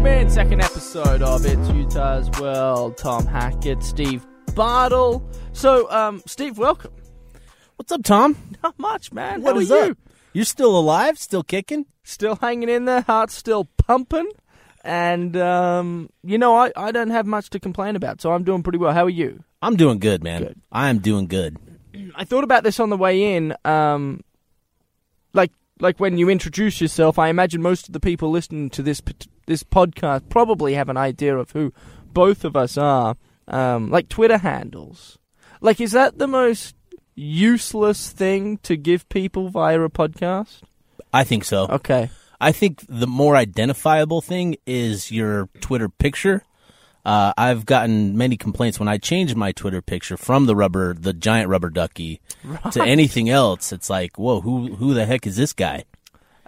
Welcome in, second episode of It's Utah's World. Tom Hackett, Steve Bartle. So, um, Steve, welcome. What's up, Tom? Not much, man. What How is are you? up? You're still alive, still kicking? Still hanging in there, heart still pumping. And, um, you know, I, I don't have much to complain about, so I'm doing pretty well. How are you? I'm doing good, man. Good. I am doing good. I thought about this on the way in. Um, like, like when you introduce yourself, I imagine most of the people listening to this this podcast probably have an idea of who both of us are. Um, like Twitter handles. Like, is that the most useless thing to give people via a podcast? I think so. Okay. I think the more identifiable thing is your Twitter picture. Uh, I've gotten many complaints when I changed my Twitter picture from the rubber, the giant rubber ducky, to anything else. It's like, whoa, who who the heck is this guy?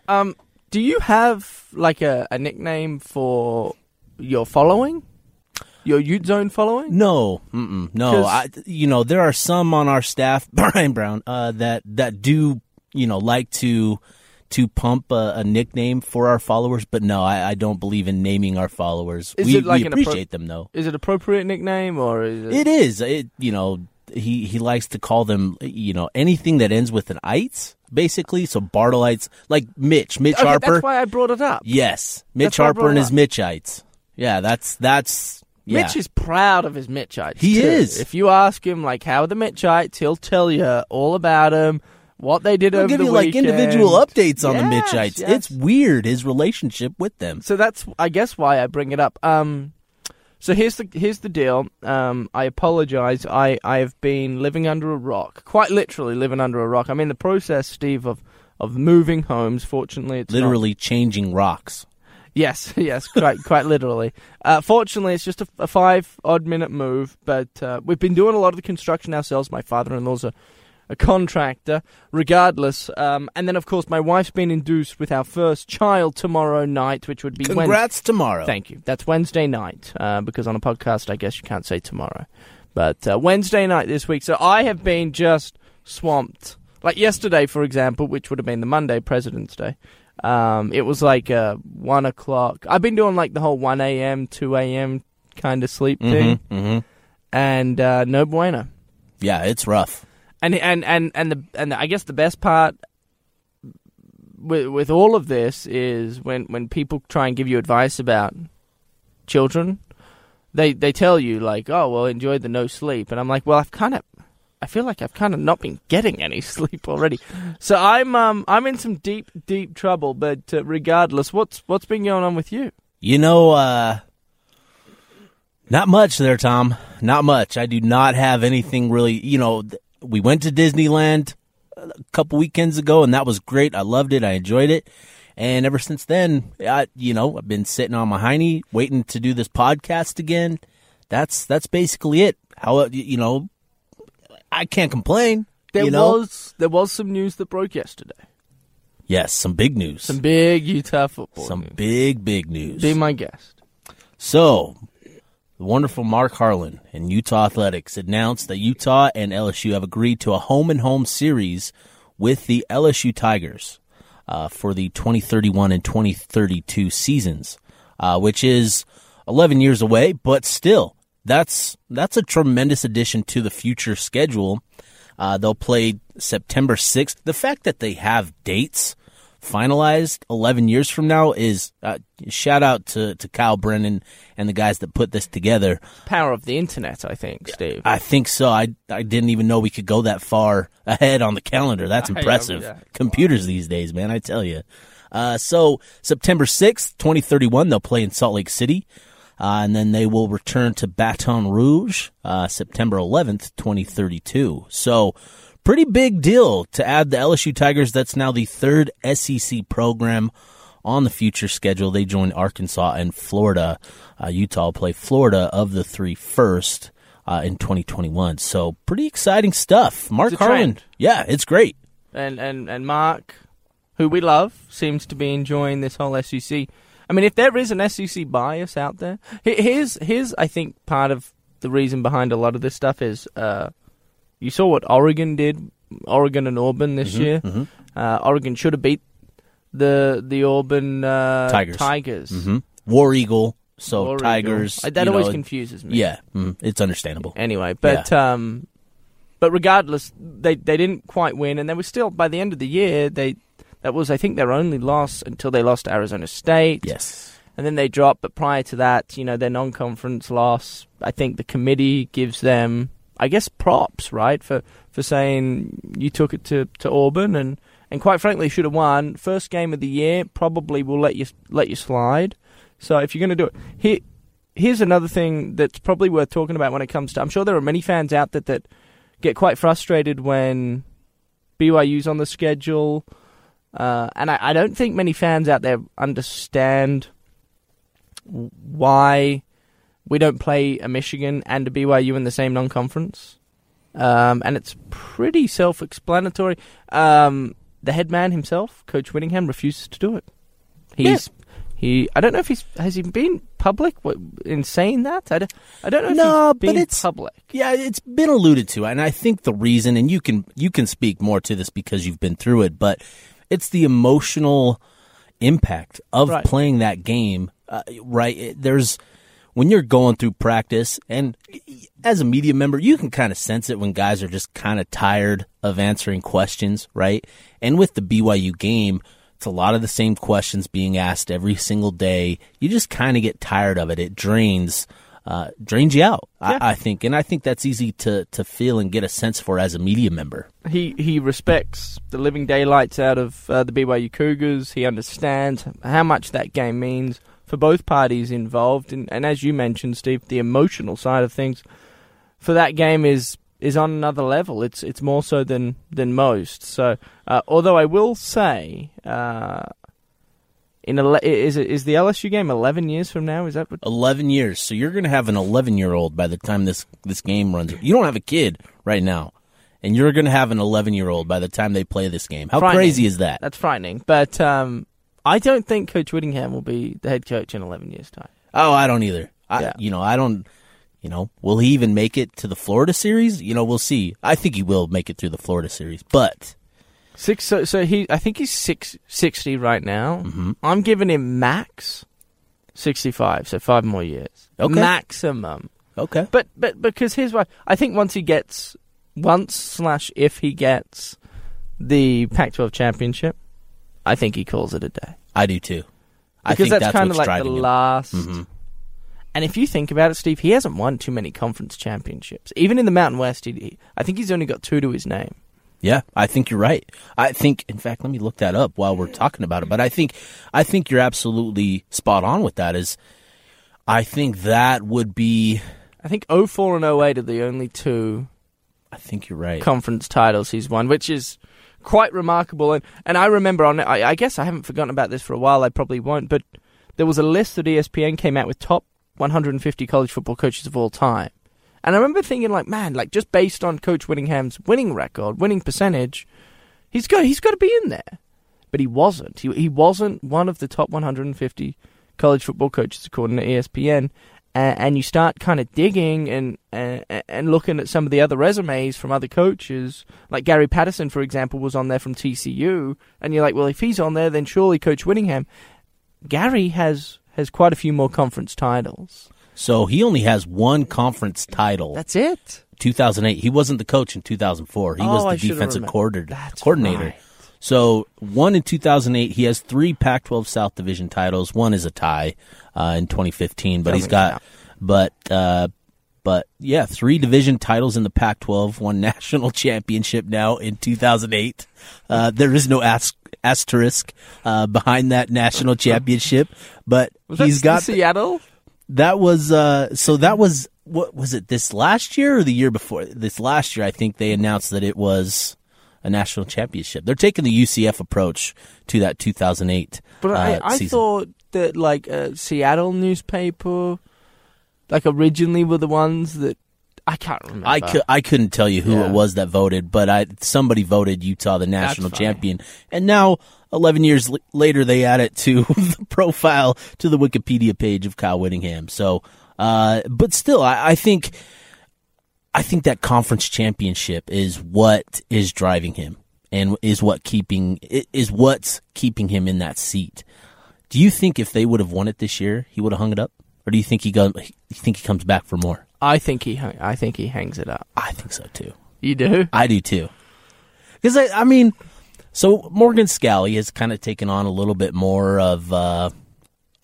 Um, do you have like a, a nickname for your following? Your Ute Zone following? No, mm-mm, no. 'Cause- I, you know, there are some on our staff, Brian Brown, uh, that that do you know like to to pump a, a nickname for our followers, but no, I, I don't believe in naming our followers. Is we it like we an appro- appreciate them though. Is it appropriate nickname or is it? It is. It you know he he likes to call them you know anything that ends with an ites basically. So Bartleites like Mitch Mitch Okay, Harper. That's why I brought it up. yes, Mitch That's Harper and his. Mitchites. Yeah, that's that's yeah. Mitch is proud of his Mitchites. He too. is. If you ask him, like, how are the Mitchites, he'll tell you all about them, what they did He'll over give the you like individual updates on the Mitchites. yes. It's weird his relationship with them. So that's, I guess, why I bring it up. Um, so here's the here's the deal. Um, I apologize. I I have been living under a rock, quite literally living under a rock. I'm in the process, Steve, of of moving homes. Fortunately, it's not- Literally changing rocks. Yes, yes, quite quite literally. Uh, fortunately, it's just a, a five odd minute move, but uh, we've been doing a lot of the construction ourselves. My father-in-law's a, a contractor, regardless. Um, and then, of course, my wife's been induced with our first child tomorrow night, which would be Wednesday. Congrats tomorrow. Thank you. That's Wednesday night, uh, because on a podcast, I guess you can't say tomorrow. But uh, Wednesday night this week. So I have been just swamped. Like yesterday, for example, which would have been the Monday, President's Day. Um, it was like uh, 1 o'clock. I've been doing like the whole 1 a.m., 2 a.m. kind of sleep thing. hmm hmm And uh, no bueno. Yeah, it's rough. And and and and the and the, I guess the best part with with all of this is when when people try and give you advice about children, they they tell you like, oh well, enjoy the no sleep, and I'm like, well, I've kind of. I feel like I've kind of not been getting any sleep already, so I'm um I'm in some deep deep trouble. But uh, regardless, what's what's been going on with you? You know, uh, not much there, Tom. Not much. I do not have anything really. You know, th- we went to Disneyland a couple weekends ago, and that was great. I loved it. I enjoyed it. And ever since then, I, you know, I've been sitting on my hiney, waiting to do this podcast again. That's that's basically it. How you know, I can't complain. There you know? was there was some news that broke yesterday. yes, some big news. Some big Utah football. some news. big big news. Be my guest. So, the wonderful Mark Harlan and Utah Athletics announced that Utah and LSU have agreed to a home and home series with the LSU Tigers uh, for the 2031 and 2032 seasons, uh, which is 11 years away, but still, that's that's a tremendous addition to the future schedule. Uh, they'll play September 6th. The fact that they have dates finalized 11 years from now is uh, shout out to, to Kyle Brennan and the guys that put this together. Power of the internet, I think, Steve. I think so. I, I didn't even know we could go that far ahead on the calendar. That's know, impressive. yeah. Computers these days, man, I tell you. Uh, so September 6th, 2031, they'll play in Salt Lake City. Uh, and then they will return to Baton Rouge uh, September 11th, 2032. So, pretty big deal to add the LSU Tigers. That's now the third SEC program on the future schedule. They join Arkansas and Florida. Uh, Utah will play Florida of the three first uh, in 2021. So, pretty exciting stuff. Mark Harlan. Yeah, it's great. and and and Mark, who we love, seems to be enjoying this whole SEC. I mean, if there is an SEC bias out there, here's here's I think part of the reason behind a lot of this stuff is uh, you saw what Oregon did, Oregon and Auburn this year. Uh, Oregon should have beat the the Auburn uh, Tigers. Tigers. Mhm. War Eagle, so War Tigers. Uh, That always know, confuses me. Yeah, mm, it's understandable. Anyway, but um, but regardless, they they didn't quite win, and they were still by the end of the year they that was I think their only loss until they lost to Arizona State. Yes. and then they dropped. But prior to that, you know, their non-conference loss. I think the committee gives them, I guess, props, right, for for saying you took it to, to Auburn and, and quite frankly should have won. First game of the year probably will let you let you slide. So if you're going to do it, here here's another thing that's probably worth talking about when it comes to. I'm sure there are many fans out there that get quite frustrated when BYU's on the schedule. Uh, and I, I don't think many fans out there understand why we don't play a Michigan and a BYU in the same non-conference. Um, and it's pretty self-explanatory. Um, the head man himself, Coach Whittingham, refuses to do it. He's he. I don't know if he's has he been public what, in saying that. I don't, I don't know if No, he's but it's- public. Yeah, it's been alluded to, and I think the reason, and you can you can speak more to this because you've been through it, but it's the emotional impact of Right. playing that game. Uh, right, It- there's when you're going through practice, and as a media member, you can kind of sense it when guys are just kind of tired of answering questions, right? And with the BYU game, it's a lot of the same questions being asked every single day. You just kind of get tired of it. It drains uh, drains you out. Yeah. I, I think, and I think that's easy to to feel and get a sense for as a media member. he he respects the living daylights out of uh, the BYU Cougars. He understands how much that game means for both parties involved, and, and as you mentioned, Steve, the emotional side of things for that game is is on another level. It's it's more so than than most. So, uh, although I will say, uh, in ele- is it is the LSU game eleven years from now? Is that what? Eleven years, so you're going to have an 11 year old by the time this this game runs. You don't have a kid right now, and you're going to have an 11 year old by the time they play this game. How crazy is that? That's frightening. But um, I don't think Coach Whittingham will be the head coach in eleven years' time. Oh, I don't either. I, Yeah. You know, I don't. You know, will he even make it to the Florida series? You know, we'll see. I think he will make it through the Florida series, but Six. So, so he. I think he's six sixty right now. Mhm. I'm giving him max sixty-five. So five more years. Okay. Maximum. okay. But but because here's why. I think once he gets once slash if he gets the Pac-12 championship, I think he calls it a day. I do too. I Because think that's, kind of like the him. last. Mhm. And if you think about it, Steve, he hasn't won too many conference championships. Even in the Mountain West, he- I think he's only got two to his name. Yeah, I think you're right. I think, in fact, let me look that up while we're talking about it. But I think, I think you're absolutely spot on with that. Is I think that would be. I think 04 and 08 are the only two I think you're right. conference titles he's won, which is quite remarkable. And and I remember on I, I guess I haven't forgotten about this for a while. I probably won't, but there was a list that ESPN came out with top 150 college football coaches of all time. And I remember thinking, like, man, like just based on Coach Whittingham's winning record, winning percentage, he's got he's got to be in there. But he wasn't. He he wasn't one of the top 150 college football coaches according to ESPN. And, and you start kind of digging and, and and looking at some of the other resumes from other coaches, like Gary Patterson, for example, was on there from TCU, and you're like, well, if he's on there, then surely Coach Whittingham. Gary has has quite a few more conference titles. So he only has one conference title. That's it. 2008. He wasn't the coach in 2004. He Oh, was the should've defensive coordinator. That's coordinator. right. So one in 2008. He has three Pac-12 South Division titles. One is a tie uh, in 2015, but he's got, count. but uh, but yeah, three division titles in the Pac-12. One national championship now in 2008. Uh, there is no as- asterisk uh, behind that national championship, but Was he's got Seattle. that was uh so that was what was it this last year or the year before this last year i think they announced that it was a national championship they're taking the ucf approach to that 2008 But uh, I, I thought that like a Seattle newspaper, like originally were the ones that I can't remember. I, cou- I couldn't tell you who Yeah. it was that voted, but I somebody voted Utah the national champion, and now 11 years l- later they add it to the profile to the Wikipedia page of Kyle Whittingham. So, uh, but still, I, I think I think that conference championship is what is driving him, and is what keeping is what's keeping him in that seat. Do you think if they would have won it this year, he would have hung it up, or do you think he go? You think he comes back for more? I think he hung, I think he hangs it up. I think so too. You do? I do too. Because I, I mean, so Morgan Scalley has kind of taken on a little bit more of uh,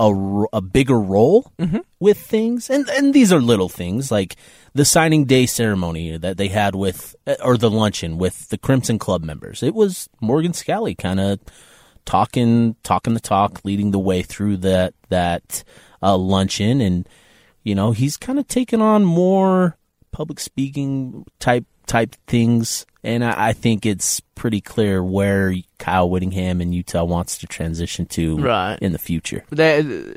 a, a bigger role with things, and and these are little things like the signing day ceremony that they had with, or the luncheon with the Crimson Club members. It was Morgan Scalley kind of talking talking the talk, leading the way through that that uh, luncheon, and you know he's kind of taken on more public speaking type type things, and I, I think it's pretty clear where Kyle Whittingham and Utah wants to transition to Right. in the future.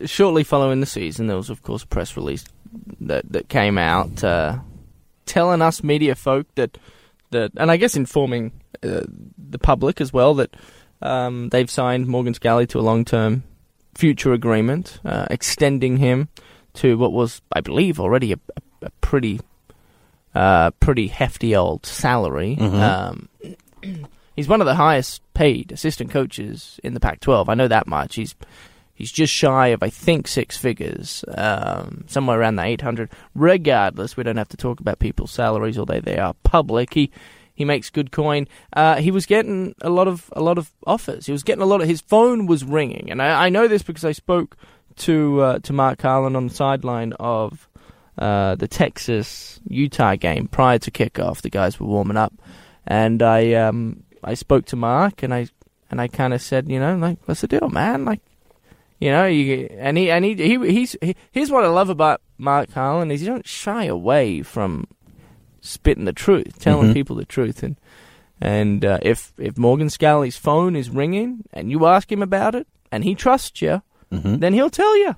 Shortly following the season, there was, of course, a press release that that came out uh, telling us media folk that that, and I guess informing uh, the public as well that um, they've signed Morgan Scalley to a long term future agreement, uh, extending him to what was, I believe, already a, a, pretty uh, pretty hefty old salary. Um, he's one of the highest paid assistant coaches in the Pac-12. I know that much. He's he's just shy of I think six figures, um, somewhere around the 800. Regardless, we don't have to talk about people's salaries, although they are public. He he makes good coin. Uh, he was getting a lot of a lot of offers. He was getting a lot of his phone was ringing, and I, I know this because I spoke to uh, to Mark Harlan on the sideline of uh, the Texas Utah game prior to kickoff. The guys were warming up, and I um, I spoke to Mark and I and I kind of said, you know, like what's the deal, man? Like, you know, you and he and he, he he's he, here's what I love about Mark Harlan is he don't shy away from spitting the truth, telling Mhm. people the truth, and and uh, if if Morgan Scalley's phone is ringing and you ask him about it and he trusts you, hmm then he'll tell you.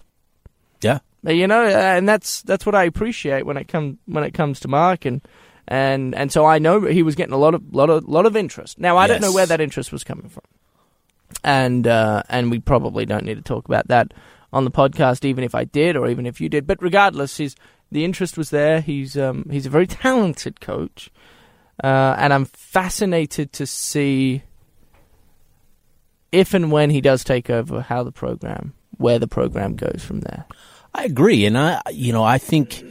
Yeah. You know, and that's that's what I appreciate when it comes when it comes to Mark and and and so I know he was getting a lot of lot of lot of interest. Now I don't know where that interest was coming from, and uh, and we probably don't need to talk about that on the podcast, even if I did or even if you did. But regardless, his the interest was there. He's um, he's a very talented coach, uh, and I'm fascinated to see if and when he does take over, how the program, where the program goes from there. I agree, and I, you know, I think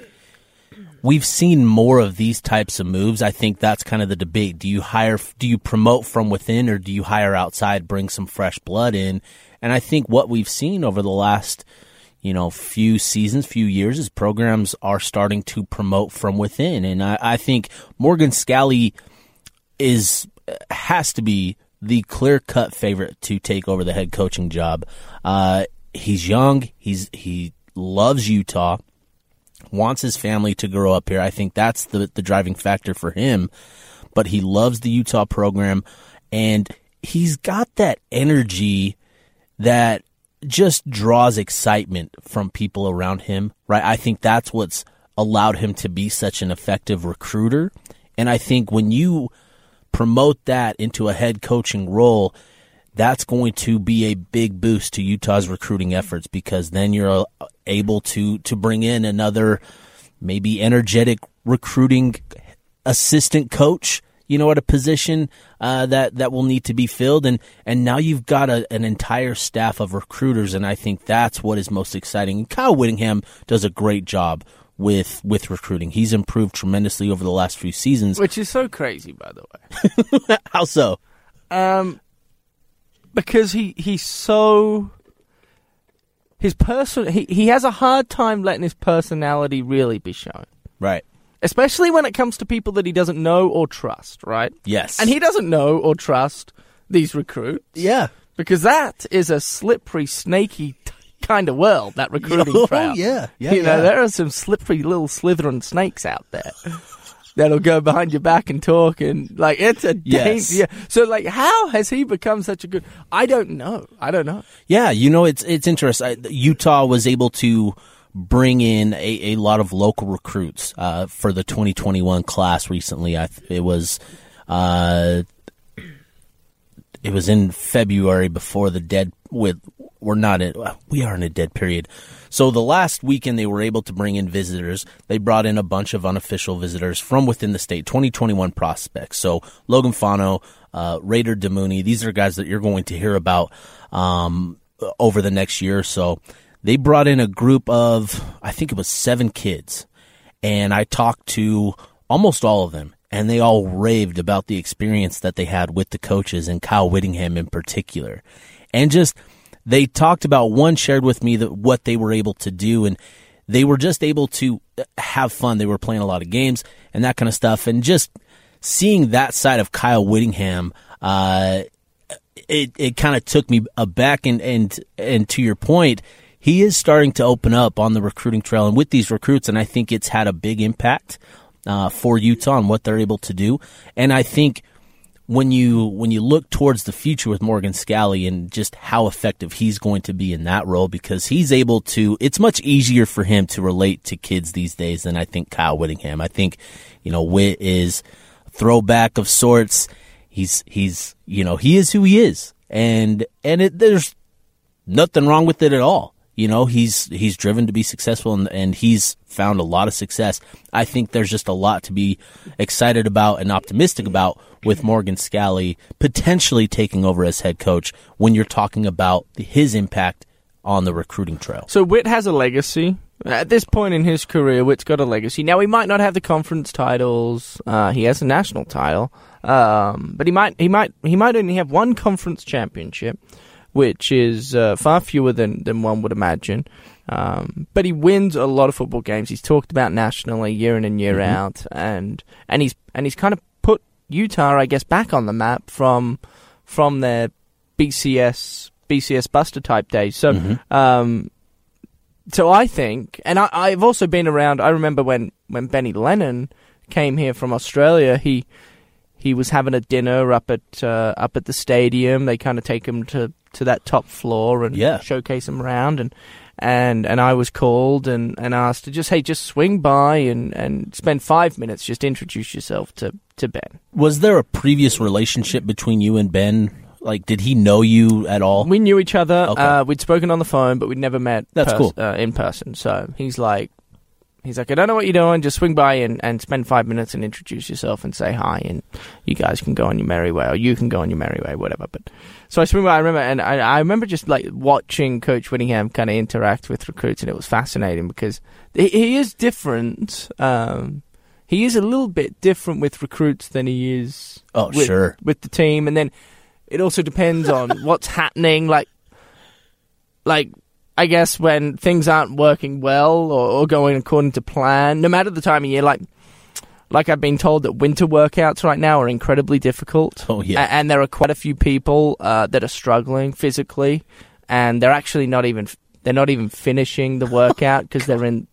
we've seen more of these types of moves. I think that's kind of the debate. Do you hire, do you promote from within, or do you hire outside, bring some fresh blood in? And I think what we've seen over the last, you know, few seasons, few years, is programs are starting to promote from within, and I, I think Morgan Scalley is has to be the clear cut favorite to take over the head coaching job. Uh, he's young. He's he loves Utah. Wants his family to grow up here. I think that's the the driving factor for him. But he loves the Utah program, and he's got that energy that just draws excitement from people around him. Right? I think that's what's allowed him to be such an effective recruiter. And I think when you promote that into a head coaching role, that's going to be a big boost to Utah's recruiting efforts because then you're uh, able to to bring in another maybe energetic recruiting assistant coach, you know, at a position uh, that that will need to be filled, and and now you've got a, an entire staff of recruiters, and I think that's what is most exciting. And Kyle Whittingham does a great job with with recruiting. He's improved tremendously over the last few seasons. Which is so crazy, by the way. How so? Um, because he he's so his person he he has a hard time letting his personality really be shown, Right. especially when it comes to people that he doesn't know or trust, right? Yes. And he doesn't know or trust these recruits yeah. because that is a slippery, snaky t- kind of world. That recruiting Oh, crowd. yeah. Yeah, you know, there are some slippery little slithering snakes out there that'll go behind your back and talk and like it's a Yes. Yeah. So like, how has he become such a good? I don't know. I don't know. Yeah, you know it's it's interesting. Utah was able to bring in a, a lot of local recruits uh, for the 2021 class recently. I it was uh, it was in February before the dead with we're not in we are in a dead period. So the last weekend they were able to bring in visitors. They brought in a bunch of unofficial visitors from within the state, 2021 prospects. So Logan Fano, uh, Raider Damuni, these are guys that you're going to hear about um, over the next year or so. They brought in a group of, I think it was seven kids, and I talked to almost all of them, and they all raved about the experience that they had with the coaches and Kyle Whittingham in particular. And just, they talked about one shared with me that what they were able to do and they were just able to have fun. They were playing a lot of games and that kind of stuff. And just seeing that side of Kyle Whittingham, uh, it, it kind of took me aback and, and, and to your point, he is starting to open up on the recruiting trail and with these recruits. And I think it's had a big impact uh, for Utah and what they're able to do. And I think when you when you look towards the future with Morgan Scalley and just how effective he's going to be in that role, because he's able to, it's much easier for him to relate to kids these days than I think Kyle Whittingham. I think, you know, Witt is throwback of sorts. He's he's you know he is who he is, and and it, there's nothing wrong with it at all. You know, he's he's driven to be successful and, and he's found a lot of success. I think there's just a lot to be excited about and optimistic about with Morgan Scalley potentially taking over as head coach when you're talking about his impact on the recruiting trail. So Witt has a legacy. At this point in his career, Witt's got a legacy. Now he might not have the conference titles. Uh, he has a national title, um, but he might he might he might only have one conference championship which is uh, far fewer than, than one would imagine. Um, but he wins a lot of football games. He's talked about nationally year in and year mm-hmm. out, and and he's and he's kind of put Utah, I guess, back on the map from from their BCS BCS Buster type days. So, mm-hmm. um, so I think, and I, I've also been around. I remember when when Benny Lennon came here from Australia, he he was having a dinner up at uh, up at the stadium. They kind of take him to to that top floor and yeah. showcase him around and and and I was called and, and asked to just hey just swing by and, and spend five minutes just introduce yourself to, to Ben. Was there a previous relationship between you and Ben? Like, did he know you at all? We knew each other. Okay. Uh, we'd spoken on the phone, but we'd never met. That's pers- cool. Uh, in person. So he's like, He's like, I don't know what you're doing. Just swing by and, and spend five minutes and introduce yourself and say hi, and you guys can go on your merry way, or you can go on your merry way, whatever. But so I swing. I remember, and I, I remember just like watching Coach Whittingham kind of interact with recruits, and it was fascinating because he, he is different. Um, he is a little bit different with recruits than he is. Oh, with, sure. With the team, and then it also depends on what's happening. Like, like I guess when things aren't working well or, or, going according to plan, no matter the time of year, like like I've been told that winter workouts right now are incredibly difficult. Oh yeah, and, and there are quite a few people uh, that are struggling physically, and they're actually not even they're not even finishing the workout because they're in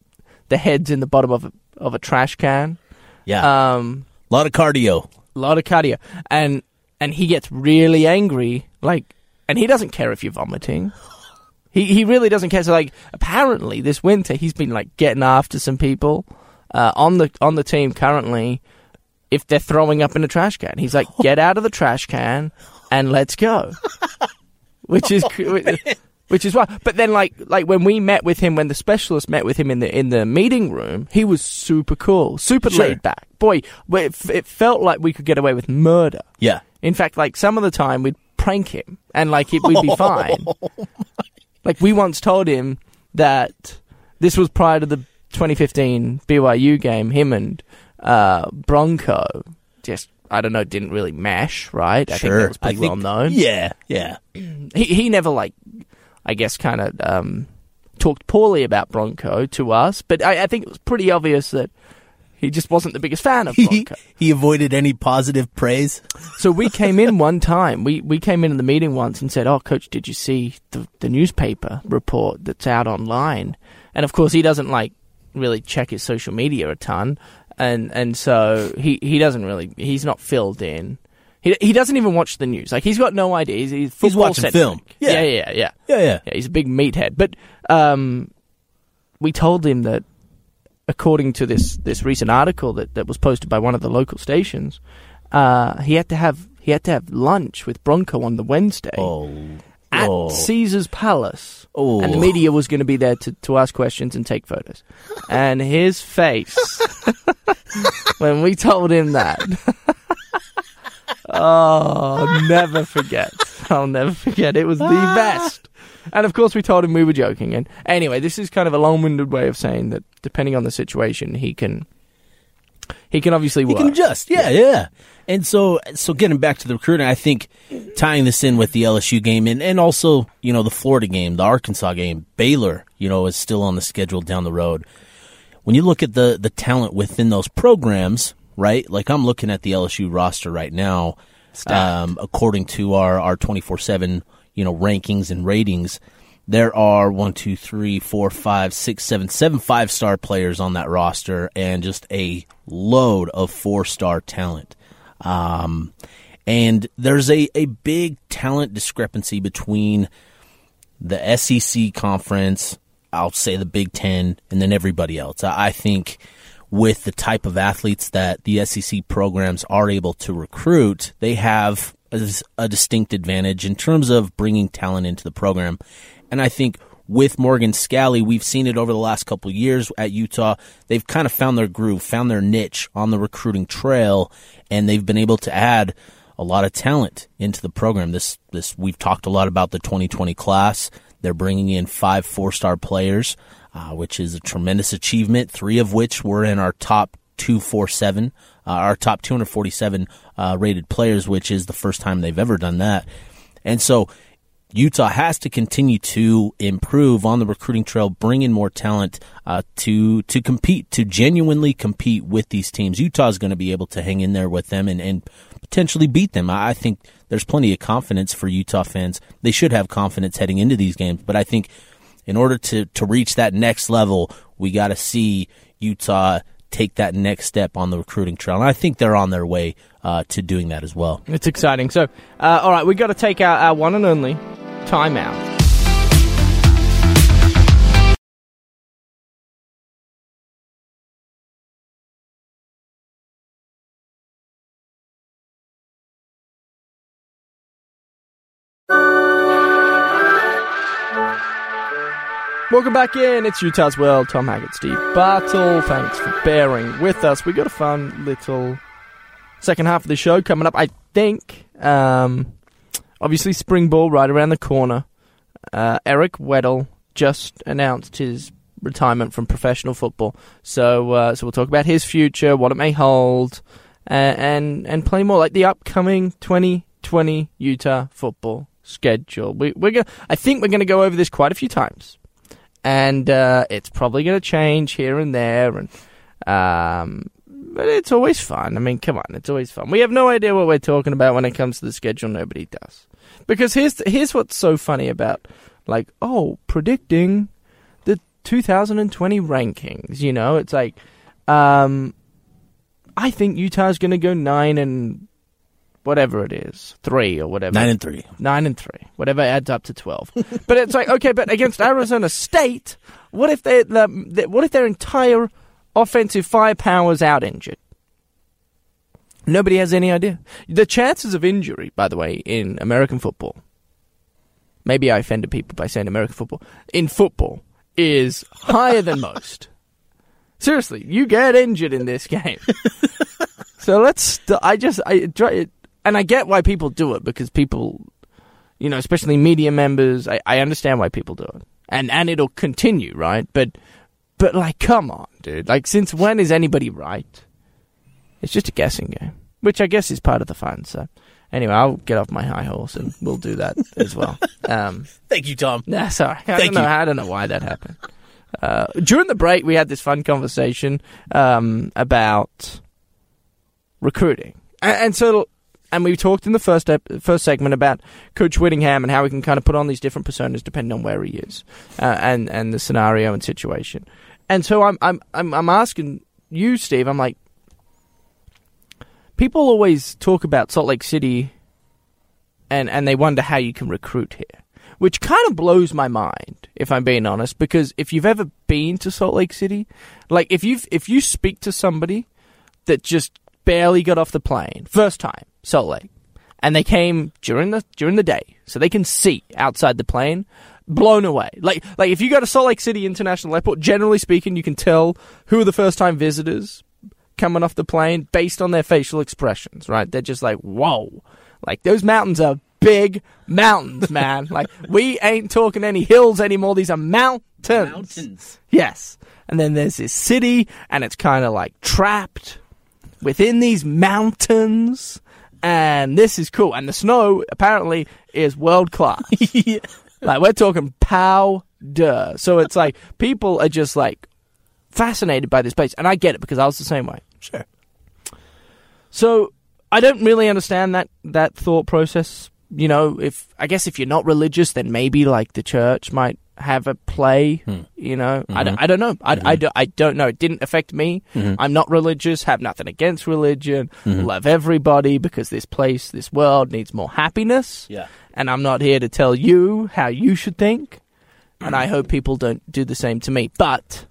the heads in the bottom of a, of a trash can. Yeah, um, a lot of cardio, a lot of cardio, and and he gets really angry, like, and he doesn't care if you're vomiting. He he really doesn't care. So like apparently this winter he's been like getting after some people uh, on the on the team currently if they're throwing up in a trash can. He's like, get out of the trash can and let's go. which is oh, which is why. But then like like when we met with him when the specialist met with him in the in the meeting room, he was super cool, super sure. laid back. Boy, it, it felt like we could get away with murder. Yeah. In fact, like some of the time we'd prank him and like it, we'd be fine. Like we once told him that this was prior to the 2015 BYU game. Him and uh, Bronco just I don't know didn't really mesh, right? I sure. think that was pretty think, well known. Yeah, yeah. he he never like I guess kind of um, talked poorly about Bronco to us, but I, I think it was pretty obvious that he just wasn't the biggest fan of Bronco. he, avoided any positive praise. So we came in one time. We we came in in the meeting once and said, "Oh, coach, did you see the the newspaper report that's out online?" And of course, he doesn't like really check his social media a ton, and and so he he doesn't really he's not filled in. He he doesn't even watch the news. Like he's got no idea. He's, he's, he's watching centric. film. Yeah. yeah, yeah, yeah, yeah, yeah. Yeah, he's a big meathead. But um, we told him that according to this this recent article that, that was posted by one of the local stations, uh, he had to have he had to have lunch with Bronco on the Wednesday oh. At oh. Caesar's Palace, oh. and the oh. media was going to be there to, to ask questions and take photos. and his face when we told him that. oh, I'll never forget. I'll never forget. It was the best. and of course, we told him we were joking. And anyway, this is kind of a long-winded way of saying that, depending on the situation, he can he can obviously He work. can adjust. Yeah, yeah. And so, so getting back to the recruiting, I think tying this in with the LSU game and, and also, you know, the Florida game, the Arkansas game, Baylor, you know, is still on the schedule down the road. When you look at the, the talent within those programs, right? Like I'm looking at the LSU roster right now, um, according to our, our 24-7, you know, rankings and ratings. There are one, two, three, four, five, six, seven, seven five star players on that roster and just a load of four star talent. Um, and there's a, a big talent discrepancy between the SEC conference, I'll say the Big Ten, and then everybody else. I think with the type of athletes that the SEC programs are able to recruit, they have a, a distinct advantage in terms of bringing talent into the program. And I think with Morgan Scalley, we've seen it over the last couple years at Utah. They've kind of found their groove, found their niche on the recruiting trail, and they've been able to add a lot of talent into the program. This, this, we've talked a lot about the 2020 class. They're bringing in five four-star players, uh, which is a tremendous achievement. Three of which were in our top 247, uh, our top 247 uh, rated players, which is the first time they've ever done that. And so Utah has to continue to improve on the recruiting trail, bring in more talent uh, to to compete, to genuinely compete with these teams. Utah is going to be able to hang in there with them and, and potentially beat them. I I think there's plenty of confidence for Utah fans. They should have confidence heading into these games, but I think in order to to reach that next level, we got to see Utah take that next step on the recruiting trail, and I think they're on their way uh, to doing that as well. It's exciting. So, uh, all right, we've got to take our, our one and only timeout. Welcome back in. It's Utah's World. Tom Hackett, Steve Bartle. Thanks for bearing with us. We got a fun little second half of the show coming up. I think, um, obviously, spring ball right around the corner. Uh, Eric Weddle just announced his retirement from professional football, so uh, so we'll talk about his future, what it may hold, uh, and and play more like the upcoming 2020 Utah football schedule. We, we're gonna, I think we're going to go over this quite a few times, and uh, it's probably going to change here and there, and um, but it's always fun. I mean, come on, it's always fun. We have no idea what we're talking about when it comes to the schedule. Nobody does. Because here's here's what's so funny about like oh predicting the 2020 rankings. You know, it's like um, I think Utah's going to go nine and whatever it is, three or whatever, Nine and three. nine and three, whatever adds up to twelve. but it's like okay, but against Arizona State, what if they um, the, the, what if their entire offensive firepower is out injured? Nobody has any idea. The chances of injury, by the way, in American football. Maybe I offended people by saying American football. In football, is higher than most. Seriously, you get injured in this game. so let's. St- I just I it, and I get why people do it because people, you know, especially media members. I, I understand why people do it, and and it'll continue, right? But but like, come on, dude. Like, since when is anybody right? It's just a guessing game, which I guess is part of the fun. So anyway, I'll get off my high horse and we'll do that as well. Um, Thank you, Tom. Nah, sorry. I Thank don't know. you. I don't know why that happened. Uh, during the break, we had this fun conversation um, about recruiting, and, and so and we talked in the first ep- first segment about Coach Whittingham and how we can kind of put on these different personas depending on where he is uh, and and the scenario and situation. And so I'm I'm I'm, I'm asking you, Steve. I'm like, people always talk about Salt Lake City, and and they wonder how you can recruit here which kind of blows my mind if I'm being honest because if you've ever been to Salt Lake City like if you if you speak to somebody that just barely got off the plane first time Salt Lake and they came during the during the day so they can see outside the plane blown away like like if you go to Salt Lake City International Airport generally speaking you can tell who are the first time visitors coming off the plane based on their facial expressions right they're just like whoa like those mountains are big mountains, man. like we ain't talking any hills anymore. These are mountains. Mountains. Yes. And then there's this city, and it's kind of like trapped within these mountains. And this is cool. And the snow apparently is world class. Like we're talking powder. So it's like people are just like fascinated by this place, and I get it because I was the same way. Sure. So I don't really understand that that thought process. You know, if I guess if you're not religious, then maybe like the church might have a play. Hmm. You know, I, don't, mm-hmm. I don't know. I, I, mm-hmm. don't, I don't know. It didn't affect me. Mm-hmm. I'm not religious. Have nothing against religion. Love everybody because this place, this world needs more happiness. Yeah. And I'm not here to tell you how you should think. And I hope people don't do the same to me. But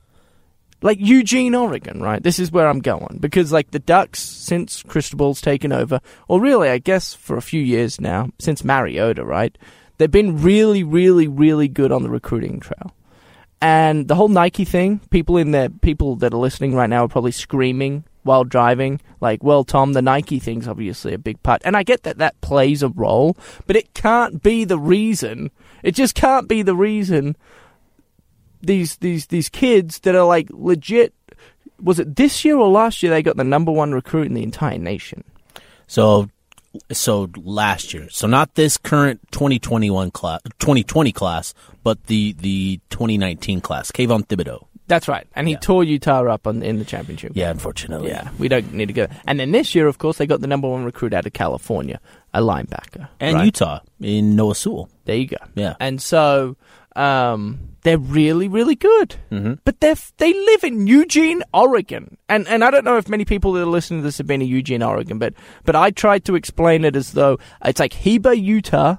like Eugene, Oregon, right? This is where I'm going because like the Ducks, since Cristobal's taken over, or really, I guess for a few years now, since Mariota, right? They've been really, really, really good on the recruiting trail. And the whole Nike thing, people in there, people that are listening right now are probably screaming while driving, like, well, Tom, the Nike thing's obviously a big part. And I get that that plays a role, but it can't be the reason. It just can't be the reason these these these kids that are like legit. Was it this year or last year they got the number one recruit in the entire nation? So, so last year, so not this current 2021 class, 2020 class, but the the 2019 class, Kayvon Thibodeaux. That's right, and he Yeah. tore Utah up on, in the championship. Yeah, unfortunately. yeah, we don't need to go. And then this year, of course, they got the number one recruit out of California, a linebacker, And right? Utah in Noah Sewell. There you go. Yeah. And so um, they're really, really good. Mm-hmm. But they they live in Eugene, Oregon, and and I don't know if many people that are listening to this have been to Eugene, Oregon, but but I tried to explain it as though it's like Heber, Utah,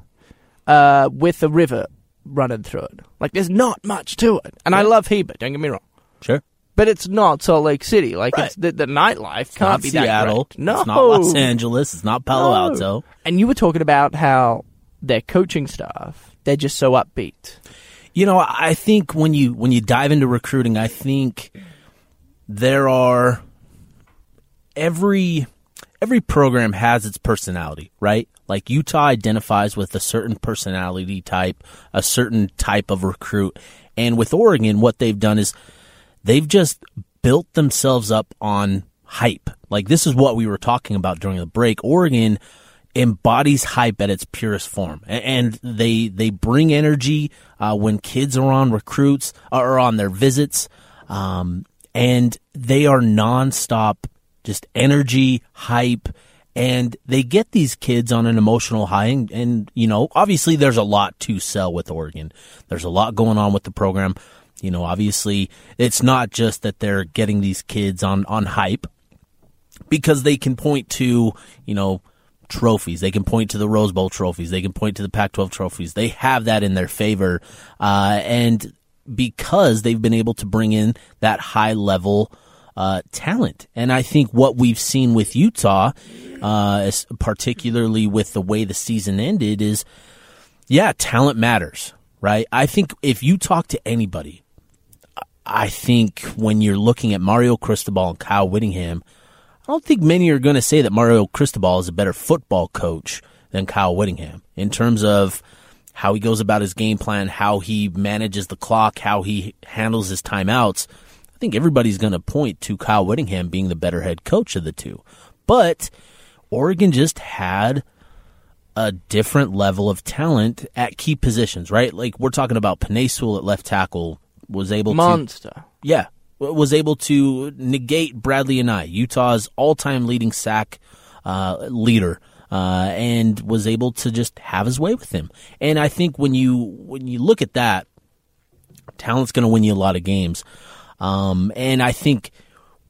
uh, with a river running through it. Like there's not much to it, and I love Heber. Don't get me wrong. Sure. But it's not Salt Lake City. Like Right. it's the, the nightlife can't not be Seattle. that great. No, It's not Los Angeles. It's not Palo No. Alto. And you were talking about how their coaching staff they're just so upbeat. You know, I think when you when you dive into recruiting, I think there are every every program has its personality, right? Like Utah identifies with a certain personality type, a certain type of recruit. And with Oregon, what they've done is they've just built themselves up on hype. Like this is what we were talking about during the break. Oregon embodies hype at its purest form, and they they bring energy uh, when kids are on recruits or on their visits, um, and they are nonstop, just energy, hype. And they get these kids on an emotional high, and, and you know, obviously, there's a lot to sell with Oregon. There's a lot going on with the program. You know, obviously, it's not just that they're getting these kids on on hype because they can point to, you know, trophies. They can point to the Rose Bowl trophies. They can point to the Pac 12 trophies. They have that in their favor. Uh, and because they've been able to bring in that high level uh, talent. And I think what we've seen with Utah, uh, particularly with the way the season ended, is yeah, talent matters, right? I think if you talk to anybody, I think when you're looking at Mario Cristobal and Kyle Whittingham, I don't think many are going to say that Mario Cristobal is a better football coach than Kyle Whittingham in terms of how he goes about his game plan, how he manages the clock, how he handles his timeouts. I think everybody's going to point to Kyle Whittingham being the better head coach of the two. But Oregon just had a different level of talent at key positions, right? Like we're talking about Penei Sewell at left tackle was able to Monster. yeah, was able to negate Bradlee Anae, Utah's all-time leading sack uh, leader, uh, and was able to just have his way with him. And I think when you when you look at that, talent's going to win you a lot of games. Um, and I think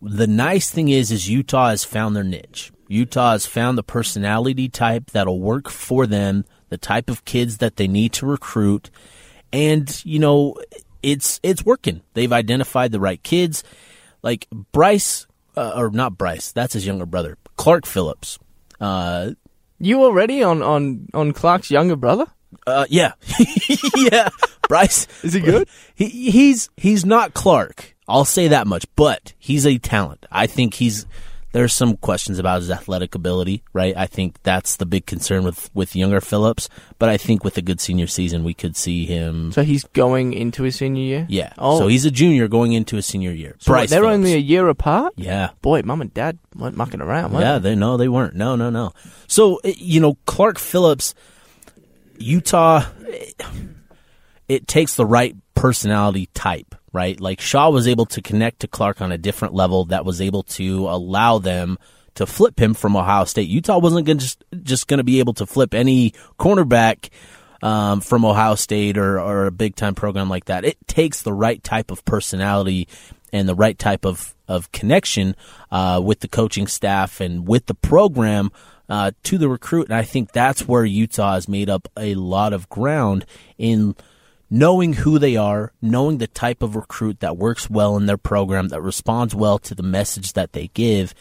the nice thing is, is Utah has found their niche. Utah has found the personality type that'll work for them, the type of kids that they need to recruit, and you know, it's it's working. They've identified the right kids, like Bryce, uh, or not Bryce. That's his younger brother, Clark Phillips. Uh, You already on on on Clark's younger brother? uh, yeah, yeah. Bryce Is he good? He he's he's not Clark. I'll say that much, but he's a talent. I think he's There's some questions about his athletic ability, right? I think that's the big concern with with younger Phillips. But I think with a good senior season, we could see him. So he's going into his senior year. Yeah. Oh. So he's a junior going into his senior year. So Bryce they're Phillips. only a year apart. yeah. Boy, mum and dad weren't mucking around. weren't Yeah, they no, they weren't. No, no, no. So eh, you know, Clark Phillips, Utah, it, it takes the right personality type, right? Like Shah was able to connect to Clark on a different level that was able to allow them to flip him from Ohio State. Utah wasn't going just just going to be able to flip any cornerback um, from Ohio State or, or a big time program like that. It takes the right type of personality and the right type of of connection uh, with the coaching staff and with the program uh, to the recruit. And I think that's where Utah has made up a lot of ground in knowing who they are, knowing the type of recruit that works well in their program, that responds well to the message that they give.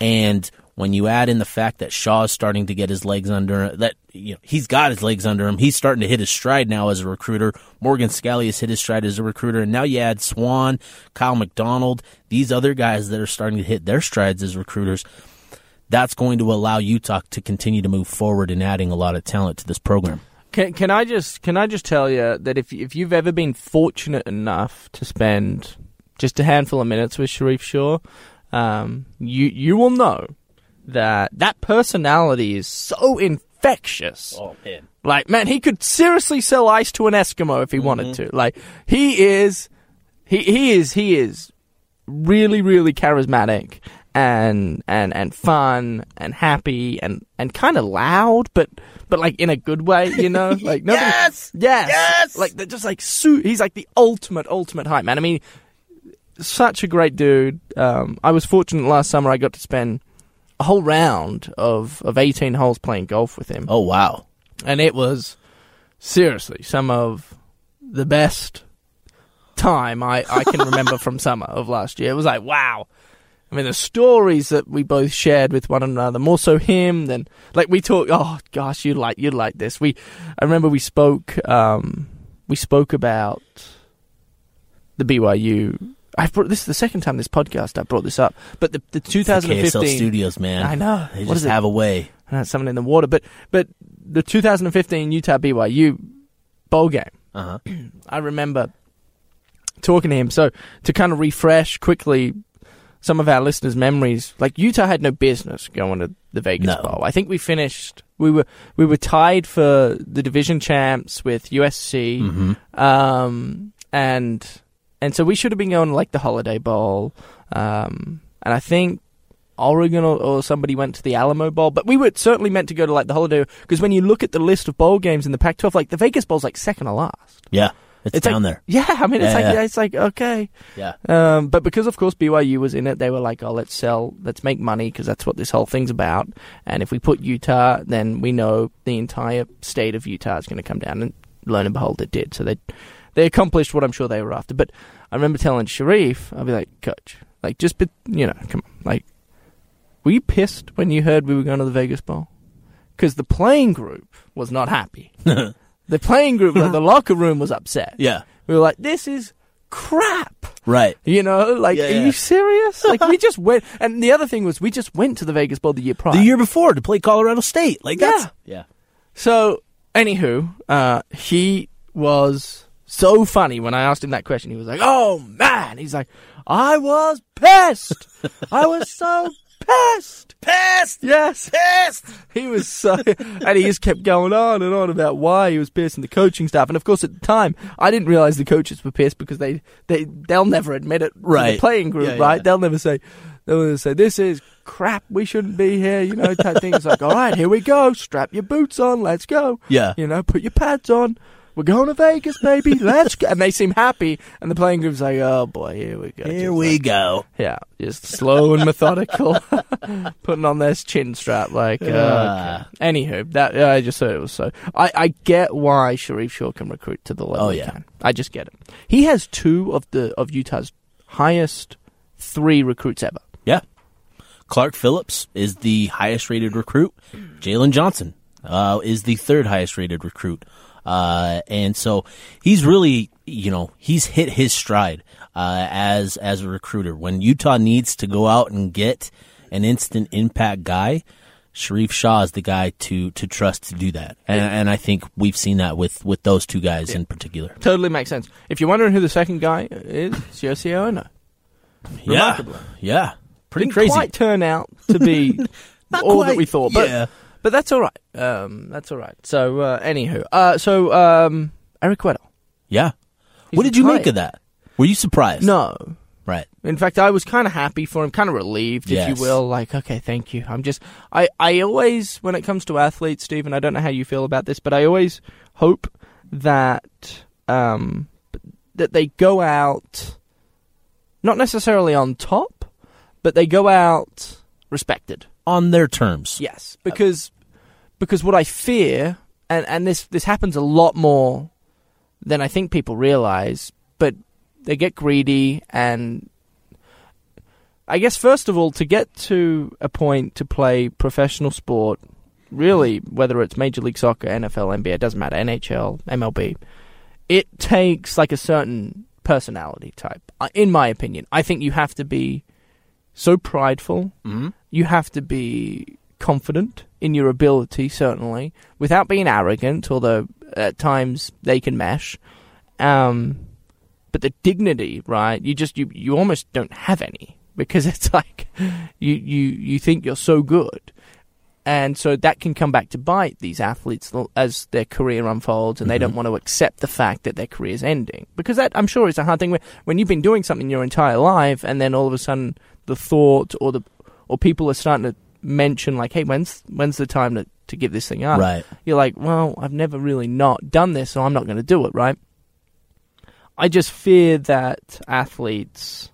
And when you add in the fact that Shah is starting to get his legs under that, you know, he's got his legs under him. He's starting to hit his stride now as a recruiter. Morgan Scalley has hit his stride as a recruiter, and now you add Swan, Kyle McDonald, these other guys that are starting to hit their strides as recruiters. That's going to allow Utah to continue to move forward in adding a lot of talent to this program. Can can I just can I just tell you that if if you've ever been fortunate enough to spend just a handful of minutes with Sharrieff Shah, um, you you will know that that personality is so infectious. Oh man. Like, man, he could seriously sell ice to an Eskimo if he wanted to. Like, he is, he he is he is really really charismatic and and and fun and happy and and kind of loud, but but like in a good way, you know. Like nobody, Yes! yes, Yes! Like they're just like su- he's like the ultimate ultimate hype man. I mean, such a great dude. Um, I was fortunate last summer. I got to spend a whole round of of eighteen holes playing golf with him Oh wow. and it was seriously some of the best time I, I can remember from summer of last year. It was like wow. I mean, the stories that we both shared with one another, more so him than like we talk. Oh gosh, you like you'd like this. We, I remember we spoke. Um, we spoke about the BYU. I brought this is the second time this podcast I brought this up, but the the KSL 2015 Studios, man. I know. They What just it? have a way. uh, something in the water. But but the 2015 Utah BYU bowl game, Uh huh. I remember talking to him. So to kind of refresh quickly some of our listeners' memories, like Utah had no business going to the Vegas No. Bowl. I think we finished. We were we were tied for the division champs with USC, Mm-hmm. um, and and so we should have been going to like the Holiday Bowl, um, and I think Oregon or, or somebody went to the Alamo Bowl, but we were certainly meant to go to like the Holiday because when you look at the list of bowl games in the Pac-12, like the Vegas Bowl's like second to last. Yeah, it's, It's down like- there. Yeah, I mean it's Yeah, like yeah. it's like okay, Yeah. um, but because of course BYU was in it, they were like, oh, let's sell, let's make money because that's what this whole thing's about. And if we put Utah, then we know the entire state of Utah is going to come down. And lo and behold, it did. So they they accomplished what I'm sure they were after. But I remember telling Sharrieff, I'll be like, Coach, like just be, you know, come on, like, were you pissed when you heard we were going to the Vegas Bowl? Because the playing group was not happy. the playing group, the locker room was upset. Yeah. We were like, this is crap. Right. You know, like, Yeah, are you serious? Like, we just went, and the other thing was, we just went to the Vegas Bowl the year prior. The year before to play Colorado State. Like that's Yeah. yeah. So, anywho, uh, he was so funny when I asked him that question. He was like, "Oh man," he's like, "I was pissed. I was so pissed." Pissed. Yes, Pissed. he was so, and he just kept going on and on about why he was and the coaching staff. And of course, at the time, I didn't realize the coaches were pissed because they they they'll never admit it. Right. the playing group, Yeah, right? yeah. They'll never say. They'll never say this is crap. We shouldn't be here. You know, type thing. It's like, all right, here we go. Strap your boots on. Let's go. Yeah. You know, put your pads on. We're going to Vegas, baby. Let's go. And they seem happy. And the playing group's like, oh boy, here we go. Here Just we like- go. yeah, just slow and methodical, putting on their chin strap. Like, uh, Ah. okay. anywho, that I just thought it was so. I, I get why Sharrieff Shah can recruit to the level Oh, yeah. can. I just get it. He has two of the of Utah's highest three recruits ever. Yeah. Clark Phillips is the highest rated recruit. Jaylon Johnson uh, is the third highest rated recruit. Uh, and so he's really, you know, he's hit his stride uh, as as a recruiter. When Utah needs to go out and get an instant impact guy, Sharrieff Shah is the guy to to trust to do that, and, and I think we've seen that with with those two guys in particular. Totally makes sense. If you're wondering who the second guy is, it's Yossi Ono. Yeah, yeah, pretty Didn't crazy. quite turn out to be Not all that we thought, but yeah. But that's all right. Um, that's all right. So, uh, anywho, uh, so um, Eric Weddle. Yeah. He's what did you make of that? Were you surprised? No, Right. In fact, I was kind of happy for him, kind of relieved, if you will. Like, okay, thank you. I'm just, I, I always, when it comes to athletes, Stephen, I don't know how you feel about this, but I always hope that, um, that they go out, not necessarily on top, but they go out respected. On their terms. Yes, because because what I fear, and and this this happens a lot more than I think people realize, but they get greedy and. I guess first of all, to get to a point to play professional sport, really, whether it's Major League Soccer, NFL, NBA, it doesn't matter, NHL, MLB, it takes like a certain personality type. In my opinion, I think you have to be so prideful hmm you have to be confident in your ability, certainly, without being arrogant, although at times they can mesh. Um, but the dignity, right? You just you you almost don't have any because it's like you you you think you're so good. And so that can come back to bite these athletes as their career unfolds, and they don't want to accept the fact that their career is ending. Because that, I'm sure, is a hard thing. When- When you've been doing something your entire life, and then all of a sudden the thought or the or people are starting to mention like, "Hey, when's when's the time to to give this thing up?" Right. You're like, "Well, I've never really not done this, so I'm not going to do it." Right? I just fear that athletes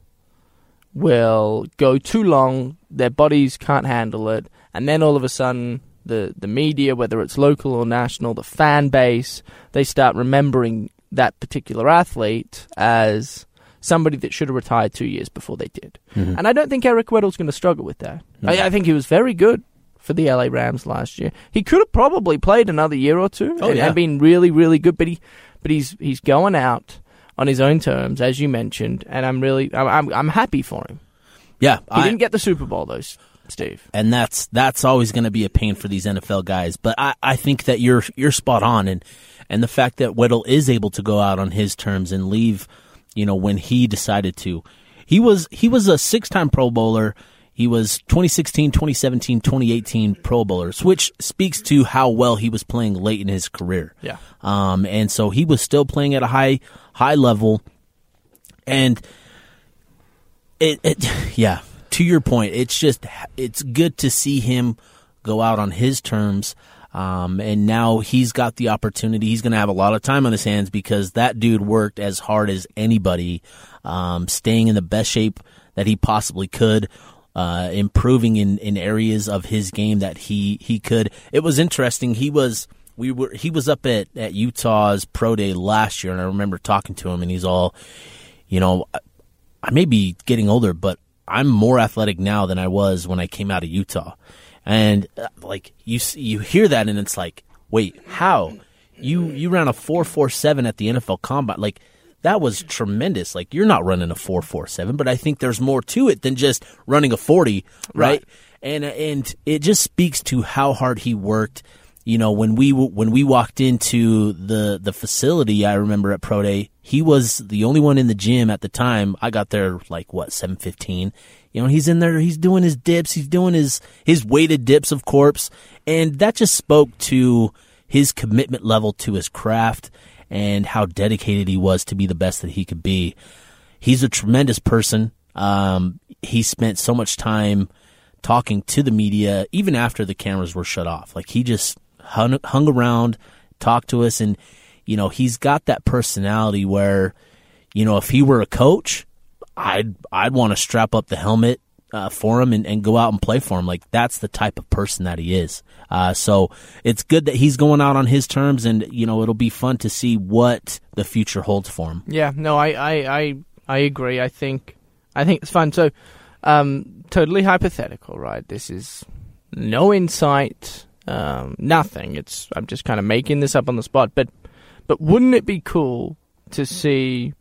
will go too long, their bodies can't handle it, and then all of a sudden the the media, whether it's local or national, the fan base, they start remembering that particular athlete as somebody that should have retired two years before they did. Mhm. And I don't think Eric Weddle's going to struggle with that. No. I, I think he was very good for the LA Rams last year. He could have probably played another year or two Oh, and, yeah. and been really, really good, but he, but he's he's going out on his own terms, as you mentioned, and I'm really I'm I'm, I'm happy for him. Yeah. He I- didn't get the Super Bowl though, Steve. and that's that's always going to be a pain for these NFL guys. But I, I think that you're you're spot on, and and the fact that Weddle is able to go out on his terms and leave, you know, when he decided to, he was he was a six time Pro Bowler. He was 2016, 2017, 2018 Pro Bowlers, which speaks to how well he was playing late in his career. Yeah. Um, and so he was still playing at a high high level, and it, it yeah to your point it's just it's good to see him go out on his terms um, and now he's got the opportunity. He's going to have a lot of time on his hands because that dude worked as hard as anybody um, staying in the best shape that he possibly could uh, improving in, in areas of his game that he, he could. It was interesting. He was we were he was up at, at Utah's pro day last year and I remember talking to him and he's all you know I may be getting older, but I'm more athletic now than I was when I came out of Utah. And uh, like you, you hear that, and it's like, wait, how? You you ran a four four seven at the NFL Combine, like that was tremendous. Like you're not running a four four seven, but I think there's more to it than just running a forty, right? Right. And and it just speaks to how hard he worked. You know, when we when we walked into the the facility, I remember at Pro Day, he was the only one in the gym at the time. I got there like what seven fifteen. You know, he's in there, he's doing his dips, he's doing his his weighted dips of corpse, and that just spoke to his commitment level to his craft and how dedicated he was to be the best that he could be. He's a tremendous person. Um, he spent so much time talking to the media, even after the cameras were shut off. Like he just hung, hung around, talked to us, and you know he's got that personality where, you know, if he were a coach, I'd I'd want to strap up the helmet uh, for him and, and go out and play for him. Like that's the type of person that he is. Uh, so it's good that he's going out on his terms, and you know it'll be fun to see what the future holds for him. Yeah, no, I, I, I, I agree. I think, I think it's fun. So, um, totally hypothetical, right? This is no insight, um, nothing. It's I'm just kind of making this up on the spot. But, but wouldn't it be cool to see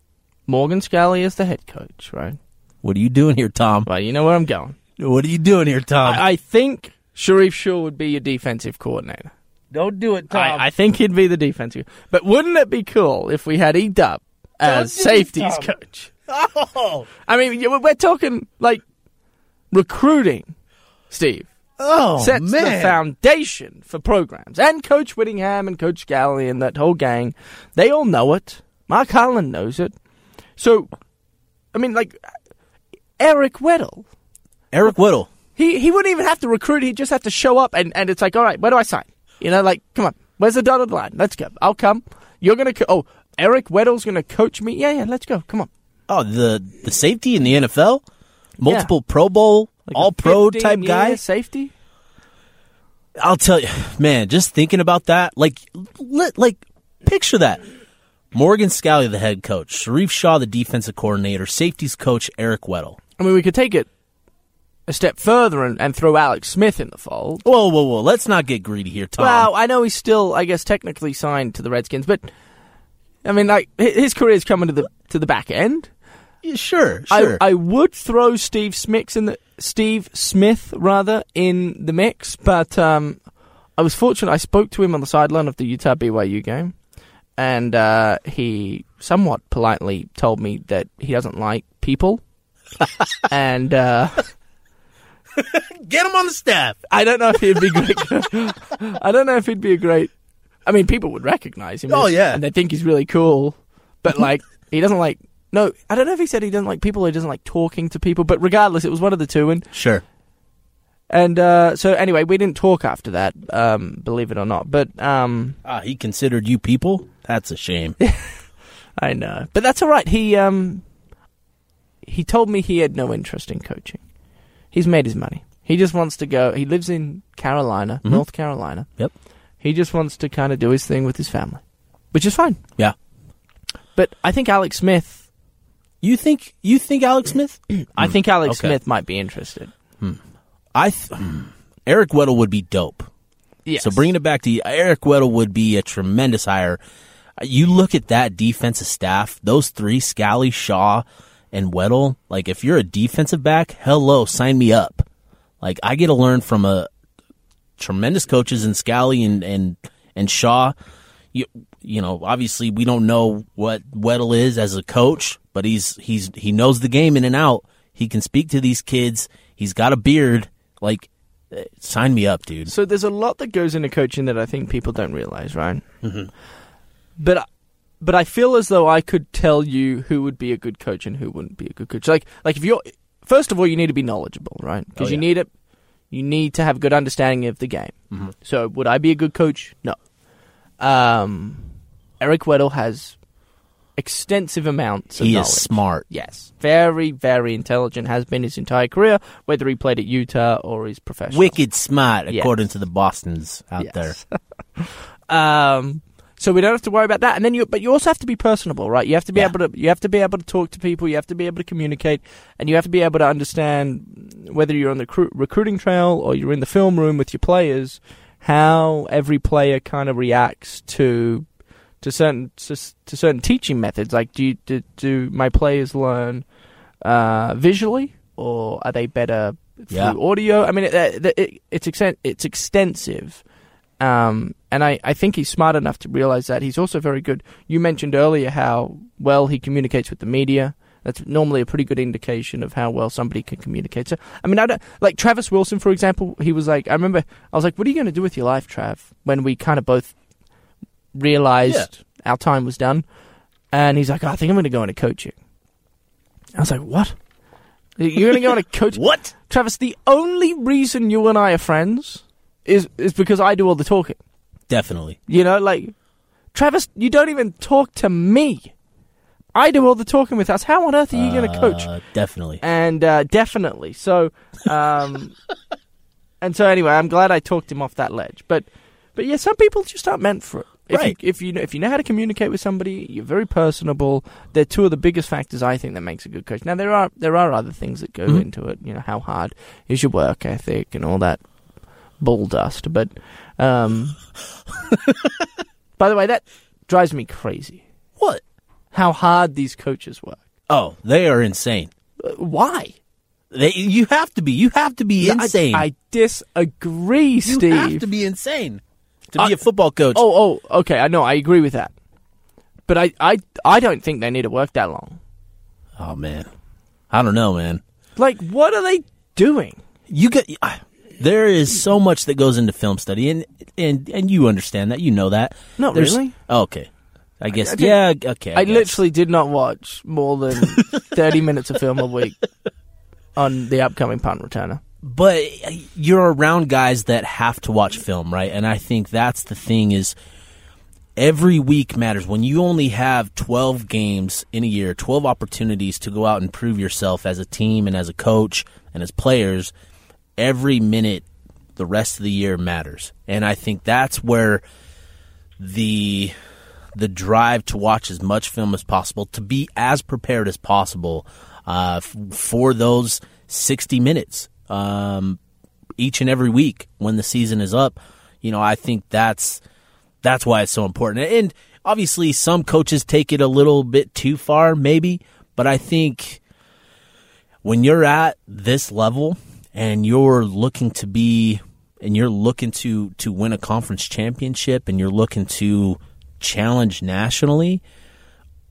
Morgan Scalley as the head coach, right? What are you doing here, Tom? Well, you know where I'm going. What are you doing here, Tom? I, I think Sharrieff Shah would be your defensive coordinator. Don't do it, I, I think he'd be the defensive. But wouldn't it be cool if we had E Dub as Don't it, safeties Tom. coach? oh, I mean, you- we're talking like recruiting, Steve. oh Sets man. the foundation for programs. And Coach Whittingham and Coach Galley and that whole gang, they all know it. Mark Harlan knows it. So, I mean, like, Eric Weddle, Eric Whittle. he, he wouldn't even have to recruit. He'd just have to show up, and, and it's like, all right, where do I sign? You know, like, come on, where's the dotted line? Let's go. I'll come. You're going to, co- oh, Eric Weddle's going to coach me? Yeah, yeah, let's go. Come on. Oh, the the safety in the NFL, multiple Pro Bowl, Like All Pro type guy. Safety? I'll tell you, man. Just thinking about that, like, li- like, picture that. Morgan Scalley, the head coach, Sharrieff Shah, the defensive coordinator, safeties coach Eric Weddle. I mean, we could take it a step further and, and throw Alex Smith in the fold. Whoa, whoa, whoa! Let's not get greedy here, Tom. Well, I know he's still, I guess, technically signed to the Redskins, but I mean, like hi- his career's coming to the to the back end. Yeah, sure, sure. I, I would throw Steve Smith in the Steve Smith rather in the mix, but um, I was fortunate. I spoke to him on the sideline of the Utah BYU game, and uh, he somewhat politely told me that he doesn't like people, and. Uh, get him on the staff. I don't know if he'd be great. I don't know if he'd be a great. I mean, people would recognize him. Oh, yeah. and they think he's really cool. But like, he doesn't like. No, I don't know if he said he doesn't like people or he doesn't like talking to people. But regardless, it was one of the two. And Sure. and uh, so anyway, we didn't talk after that. Um, believe it or not. But um, Ah, he considered you people. That's a shame. I know. But that's all right. He um, he told me he had no interest in coaching. He's made his money. He just wants to go. He lives in Carolina, Mhm. North Carolina. Yep. He just wants to kind of do his thing with his family, which is fine. Yeah. But I think Alex Smith. You think you think Alex Smith? I think Alex okay. Smith might be interested. I th- Eric Weddle would be dope. Yes. So bringing it back to you, Eric Weddle would be a tremendous hire. You look at that defensive staff; those three, Scalley, Shah, and Weddle. Like, if you're a defensive back, hello, sign me up. Like, I get to learn from a tremendous coaches in Scalley and and and Shah. You you know, obviously we don't know what Weddle is as a coach, but he's he's he knows the game in and out. He can speak to these kids. He's got a beard. Like, eh, sign me up, dude. So there's a lot that goes into coaching that I think people don't realize, right? Mm-hmm. But I- but I feel as though I could tell you who would be a good coach and who wouldn't be a good coach. Like like if you're first of all, you need to be knowledgeable, right? Because Oh, you need it. You need to have a good understanding of the game. Mm-hmm. So would I be a good coach? No. Um, Eric Weddle has extensive amounts of He knowledge. is smart. Yes, very, very intelligent. Has been his entire career, whether he played at Utah or he's professional. Wicked smart, Yes. according to the Boston's out Yes. there. Um, so we don't have to worry about that. And then you, but you also have to be personable, right? You have to be Yeah. able to, you have to be able to talk to people. You have to be able to communicate, and you have to be able to understand whether you're on the cru- recruiting trail or you're in the film room with your players, how every player kind of reacts to to certain to, to certain teaching methods. Like, do you, do, do my players learn uh, visually, or are they better through Yeah. audio? I mean, it, it, it, it's exten- it's extensive. Um, and I, I think he's smart enough to realize that. He's also very good. You mentioned earlier how well he communicates with the media. That's normally a pretty good indication of how well somebody can communicate. So, I mean, I don't, like Travis Wilson, for example, he was like, I remember, I was like, what are you going to do with your life, Trav? When we kind of both realized our time was done. And he's like, oh, I think I'm going to go into coaching. I was like, what? You're going to go into coaching? What? Travis, the only reason you and I are friends is is because I do all the talking. Definitely. You know, like Travis, you don't even talk to me. I do all the talking with us. How on earth are you going to coach? Uh, definitely. And uh, definitely. So, um, and so anyway, I'm glad I talked him off that ledge. But, but yeah, some people just aren't meant for it. If Right. You, if you know, if you know how to communicate with somebody, you're very personable. They're two of the biggest factors I think that makes a good coach. Now there are there are other things that go Mhm. into it. You know, how hard is your work ethic and all that bull dust. But, um, by the way, that drives me crazy. What? How hard these coaches work. Oh, they are insane. Uh, Why? They, you have to be. You have to be insane. I, disagree, Steve. you have to be insane to be I- a football coach. Oh, oh, okay. I know. I agree with that. But I, I, I don't think they need to work that long. Oh, man, I don't know, man. Like, what are they doing? You get there is so much that goes into film study, and and and you understand that. You know that. Not There's- really. oh, okay. I guess. I yeah. Okay. I, guess. literally did not watch more than 30 minutes of film a week on the upcoming punt returner. but uh, you're around guys that have to watch film, right? And I think that's the thing is every week matters. When you only have 12 games in a year, 12 opportunities to go out and prove yourself as a team and as a coach and as players, every minute the rest of the year matters. And I think that's where the the drive to watch as much film as possible, to be as prepared as possible uh, f- for those 60 minutes um, each and every week when the season is up. You know, I think that's that's why it's so important. And obviously, some coaches take it a little bit too far, maybe, but I think when you're at this level and you're looking to be and you're looking to to win a conference championship and you're looking to challenge nationally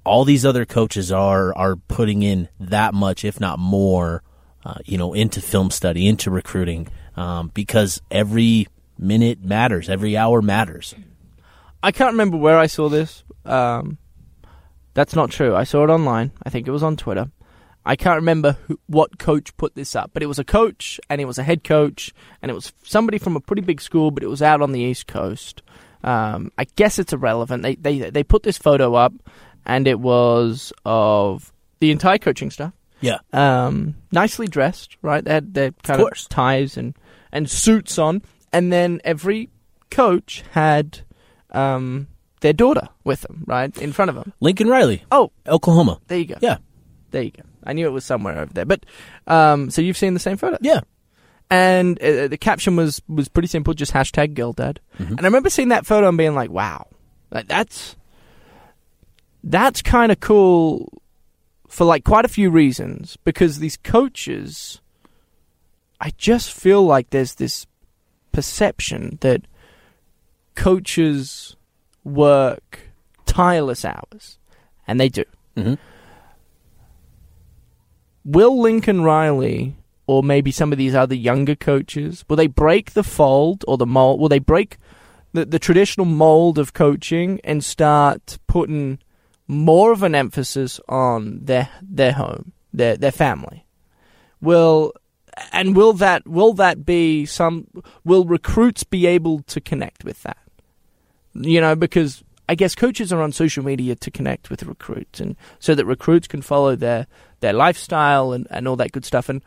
all these other coaches are are putting in that much if not more uh, you know into film study into recruiting um, because every minute matters every hour matters I can't remember where I saw this. Um, that's not true. I saw it online. I think it was on Twitter. I can't remember who, what coach put this up, but it was a coach and it was a head coach and it was somebody from a pretty big school, but it was out on the East Coast. Um, I guess it's irrelevant. They they they put this photo up, and it was of the entire coaching staff, yeah um, nicely dressed. Right, they had their kind of, course. ties and and suits on, and then every coach had um, their daughter with them, right in front of them. lincoln riley Oh, oklahoma there you go. yeah There you go. I knew it was somewhere over there. But um, so you've seen the same photo, yeah and uh, the caption was was pretty simple, just hashtag girl dad. Mhm. And I remember seeing that photo and being like, wow, like that's that's kind of cool for like quite a few reasons because these coaches, I just feel like there's this perception that coaches work tireless hours, and they do. hmm will Lincoln Riley or maybe some of these other younger coaches will they break the fold or the mold? Will they break the the traditional mold of coaching and start putting more of an emphasis on their their home, their their family? Will and will that will that be some will recruits be able to connect with that? You know, because I guess coaches are on social media to connect with recruits and so that recruits can follow their their lifestyle and, and all that good stuff. And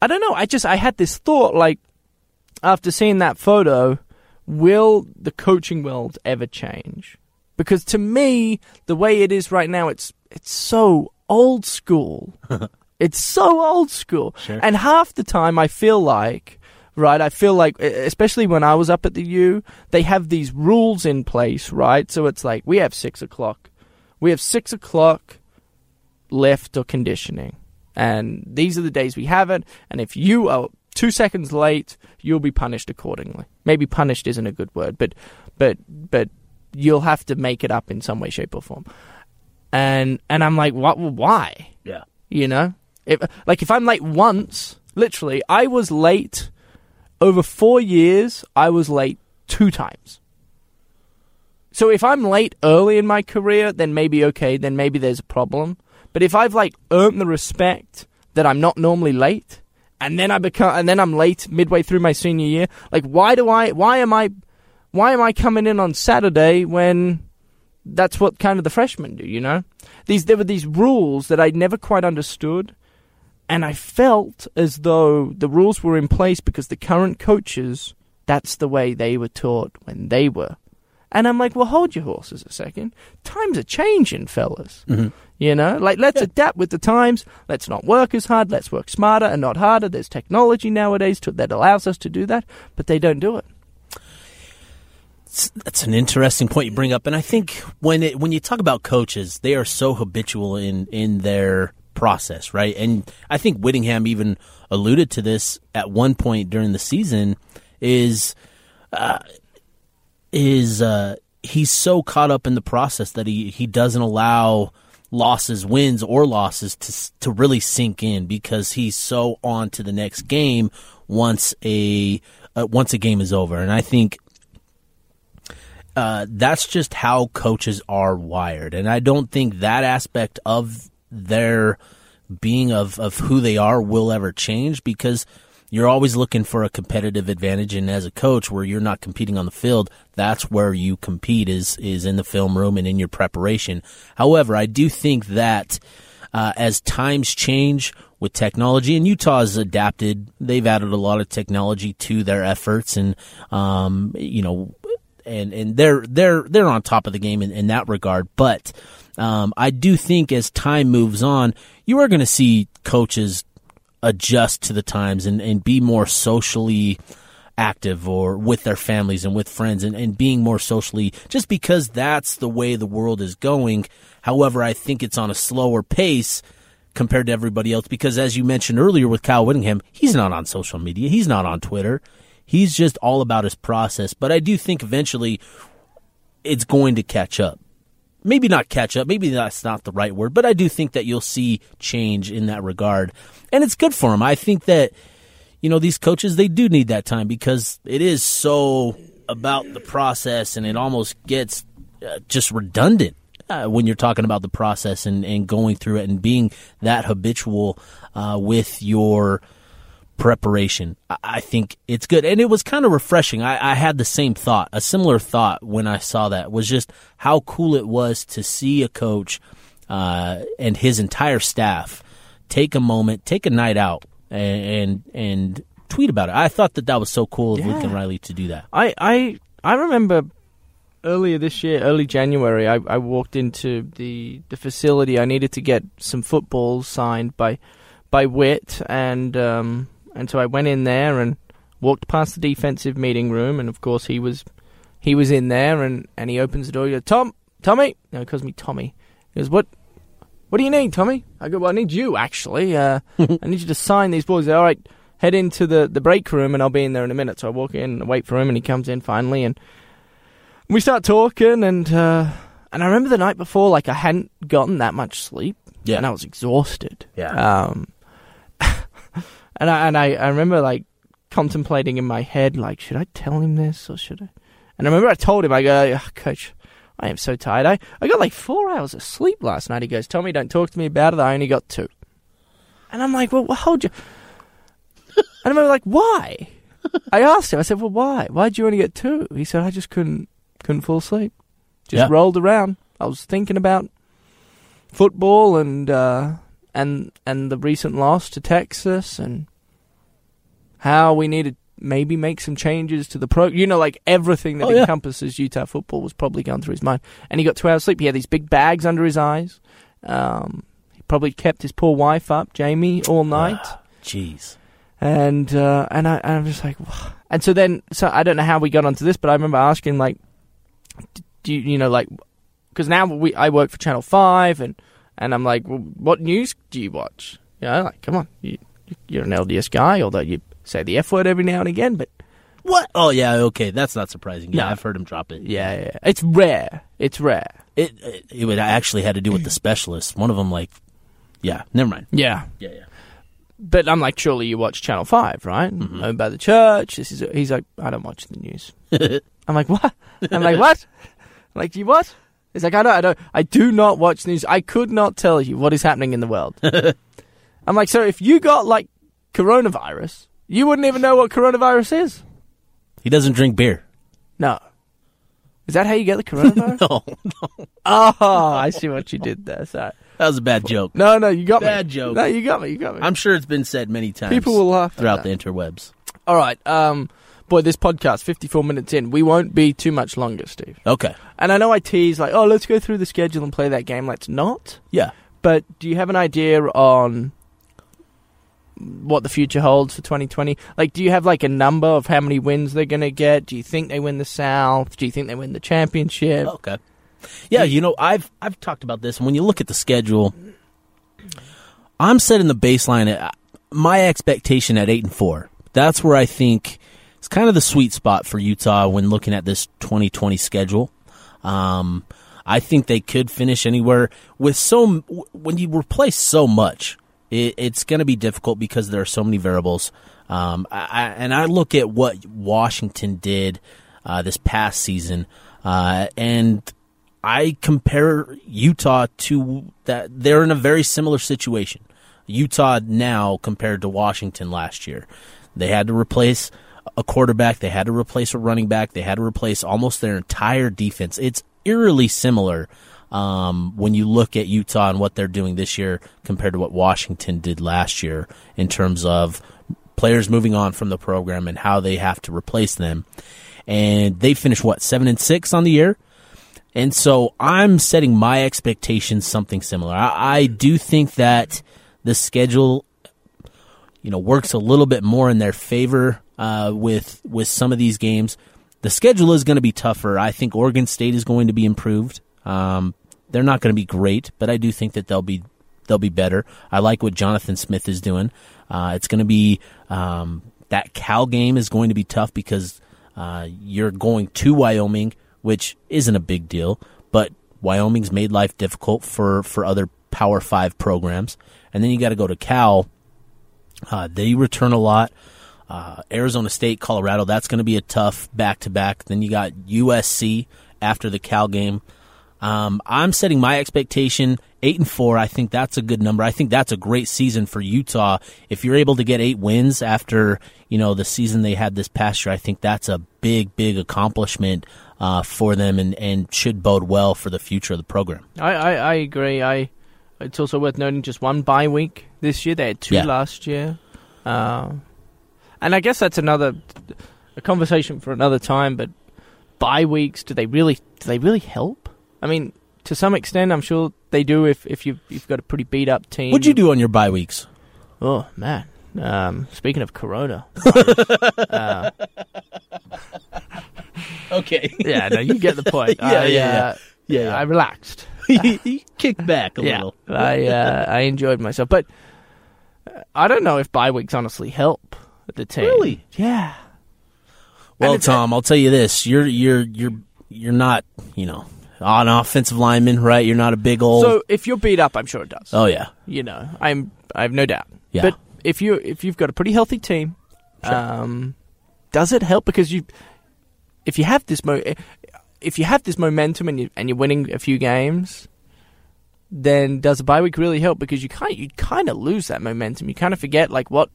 I don't know, I just I had this thought like after seeing that photo, will the coaching world ever change? Because to me, the way it is right now, it's it's so old school. it's so old school. Sure. And half the time I feel like right? I feel like, especially when I was up at the U, they have these rules in place, right? So it's like we have six o'clock, we have six o'clock left or conditioning, and these are the days we have it. And if you are two seconds late, you'll be punished accordingly. Maybe punished isn't a good word, but but but you'll have to make it up in some way, shape, or form. And and I'm like, what? Why? Yeah. You know, if like if I'm late once, literally, I was late over four years. I was late two times. So if I'm late early in my career, then maybe okay, then maybe there's a problem. But if I've like earned the respect that I'm not normally late, and then I become, and then I'm late midway through my senior year, like why do I? Why am I? Why am I coming in on Saturday when that's what kind of the freshmen do? You know, these there were these rules that I never quite understood, and I felt as though the rules were in place because the current coaches that's the way they were taught when they were. And I'm like, well, hold your horses a second. Times are changing, fellas. hmm You know, like let's Yeah. adapt with the times. Let's not work as hard. Let's work smarter and not harder. There's technology nowadays to, that allows us to do that, but they don't do it. It's- That's an interesting point you bring up, and I think when it when you talk about coaches, they are so habitual in in their process, right? And I think Whittingham even alluded to this at one point during the season. Is uh, is uh, he's so caught up in the process that he he doesn't allow losses, wins or losses to to really sink in because he's so on to the next game once a uh, once a game is over. And I think uh, that's just how coaches are wired. And I don't think that aspect of their being of, of who they are will ever change because you're always looking for a competitive advantage. And as a coach, where you're not competing on the field, that's where you compete is, is in the film room and in your preparation. However, I do think that uh, as times change with technology, and Utah has adapted, they've added a lot of technology to their efforts and, um, you know, and and they're they're they're on top of the game in, in that regard. But um, I do think as time moves on, you are going to see coaches adjust to the times and, and be more socially active or with their families and with friends and, and being more socially just because that's the way the world is going. However, I think it's on a slower pace compared to everybody else because as you mentioned earlier with Kyle Whittingham, he's not on social media. He's not on Twitter. He's just all about his process. But I do think eventually it's going to catch up. Maybe not catch up. Maybe that's not the right word, but I do think that you'll see change in that regard. And it's good for him. I think that, you know, these coaches, they do need that time because it is so about the process and it almost gets uh, just redundant. Uh, when you're talking about the process and, and going through it and being that habitual uh, with your preparation. I think it's good. And it was kind of refreshing. I, I, had the same thought, a similar thought when I saw that was just how cool it was to see a coach uh, and his entire staff take a moment, take a night out and, and, and tweet about it. I thought that that was so cool of yeah. Lincoln Riley to do that. I, I, I remember earlier this year, early January, I, I walked into the, the facility. I needed to get some footballs signed by by Whit and um, and so I went in there and walked past the defensive meeting room, and of course he was he was in there, and, and he opens the door. He goes, Tom, Tommy. No, he calls me Tommy. He goes, what? What do you need, Tommy? I go, well, I need you actually. Uh, I need you to sign these boys. All right, head into the, the break room, and I'll be in there in a minute. So I walk in and wait for him, and he comes in finally, and we start talking, and uh, and I remember the night before, like I hadn't gotten that much sleep, yeah, and I was exhausted. Yeah. Um, and I and I, I remember like contemplating in my head, like, should I tell him this or should I? And I remember I told him, I go, oh, Coach, I am so tired. I, I got like four hours of sleep last night. He goes, Tommy, don't talk to me about it. I only got two. And I'm like, well, hold you. and I'm like, why? I asked him. I said, well, why? Why'd you only get two? He said, I just couldn't couldn't fall asleep. Just yeah. rolled around. I was thinking about football and uh, and and the recent loss to Texas and how we need to maybe make some changes to the pro. You know, like everything that oh, yeah. encompasses Utah football was probably going through his mind. And he got two hours sleep. He had these big bags under his eyes. Um, he probably kept his poor wife up, Jamie, all night. Jeez. and uh, and I and I'm just like, and so then so I don't know how we got onto this, but I remember asking like, do you you know like because now we I work for Channel Five and and I'm like, well, what news do you watch? You know, like come on, you, you're an LDS guy, although you say the F word every now and again, but what? Oh yeah, okay, that's not surprising. Yeah, no. I've heard him drop it. Yeah, yeah, it's rare. It's rare. It, it it would actually had to do with the specialists. One of them, like, yeah, never mind. Yeah, yeah, yeah. But I'm like, surely you watch Channel Five, right? Mm-hmm. Owned by the church. This is. He's like, I don't watch the news. I'm like, what? I'm like, what? I'm like, you what? He's like, I don't, I don't, I do not watch news. I could not tell you what is happening in the world. I'm like, so if you got like coronavirus, you wouldn't even know what coronavirus is. He doesn't drink beer. No. Is that how you get the coronavirus? no, no. Oh, I see what you did there. Sorry. That was a bad joke. No, no, you got me. bad me. joke. No, you got me. You got me. I'm sure it's been said many times. People will laugh throughout the interwebs. All right. Um, boy, this podcast, 54 minutes in, we won't be too much longer, Steve. Okay. And I know I tease like, oh, let's go through the schedule and play that game. Let's not. Yeah. But do you have an idea on what the future holds for 2020? Like, do you have like a number of how many wins they're going to get? Do you think they win the South? Do you think they win the championship? Okay. Yeah, you know, I've I've talked about this, and when you look at the schedule, I'm setting the baseline at my expectation at eight and four. That's where I think it's kind of the sweet spot for Utah when looking at this 2020 schedule. Um, I think they could finish anywhere with so when you replace so much, it, it's going to be difficult because there are so many variables. Um, I, and I look at what Washington did uh, this past season, uh, and I compare Utah to that. They're in a very similar situation. Utah now compared to Washington last year. They had to replace a quarterback, they had to replace a running back, they had to replace almost their entire defense. It's eerily similar um, when you look at Utah and what they're doing this year compared to what Washington did last year in terms of players moving on from the program and how they have to replace them. And they finished what seven and six on the year. And so I'm setting my expectations something similar. I, I do think that the schedule, you know, works a little bit more in their favor uh, with with some of these games. The schedule is going to be tougher. I think Oregon State is going to be improved. Um, they're not going to be great, but I do think that they'll be they'll be better. I like what Jonathan Smith is doing. Uh, it's going to be um, that Cal game is going to be tough because uh, you're going to Wyoming, which isn't a big deal, but Wyoming's made life difficult for for other Power Five programs and then you got to go to Cal. Uh, they return a lot. Uh, Arizona State, Colorado, that's going to be a tough back to back. Then you got USC after the Cal game. Um, I'm setting my expectation eight and four. I think that's a good number. I think that's a great season for Utah. If you're able to get eight wins after you know the season they had this past year, I think that's a big, big accomplishment uh, for them and, and should bode well for the future of the program. I, I, I agree. I it's also worth noting just one bye week this year. They had two Yeah. last year, uh, and I guess that's another a conversation for another time. But bye weeks do they really do they really help? I mean, to some extent, I'm sure they do. If if you've you've got a pretty beat up team, What'd you do on your bye weeks? Oh man. Um, speaking of Corona, uh, Okay. yeah, no, you get the point. Yeah, I, yeah, yeah. uh, Yeah, yeah. I relaxed. you kicked back a yeah, little. I uh, I enjoyed myself, but uh, I don't know if bye weeks honestly help the team. Really? Yeah. Well, Tom, I'll tell you this: you're you're you're you're not you know an offensive lineman, right? You're not a big old. So if you're beat up, I'm sure it does. oh yeah, You know, I'm I have no doubt. Yeah. But if you if you've got a pretty healthy team, um, does it help because you if you have this mo if you have this momentum and you and you're winning a few games, then does a bye week really help? Because you kind you kind of lose that momentum. You kind of forget like what.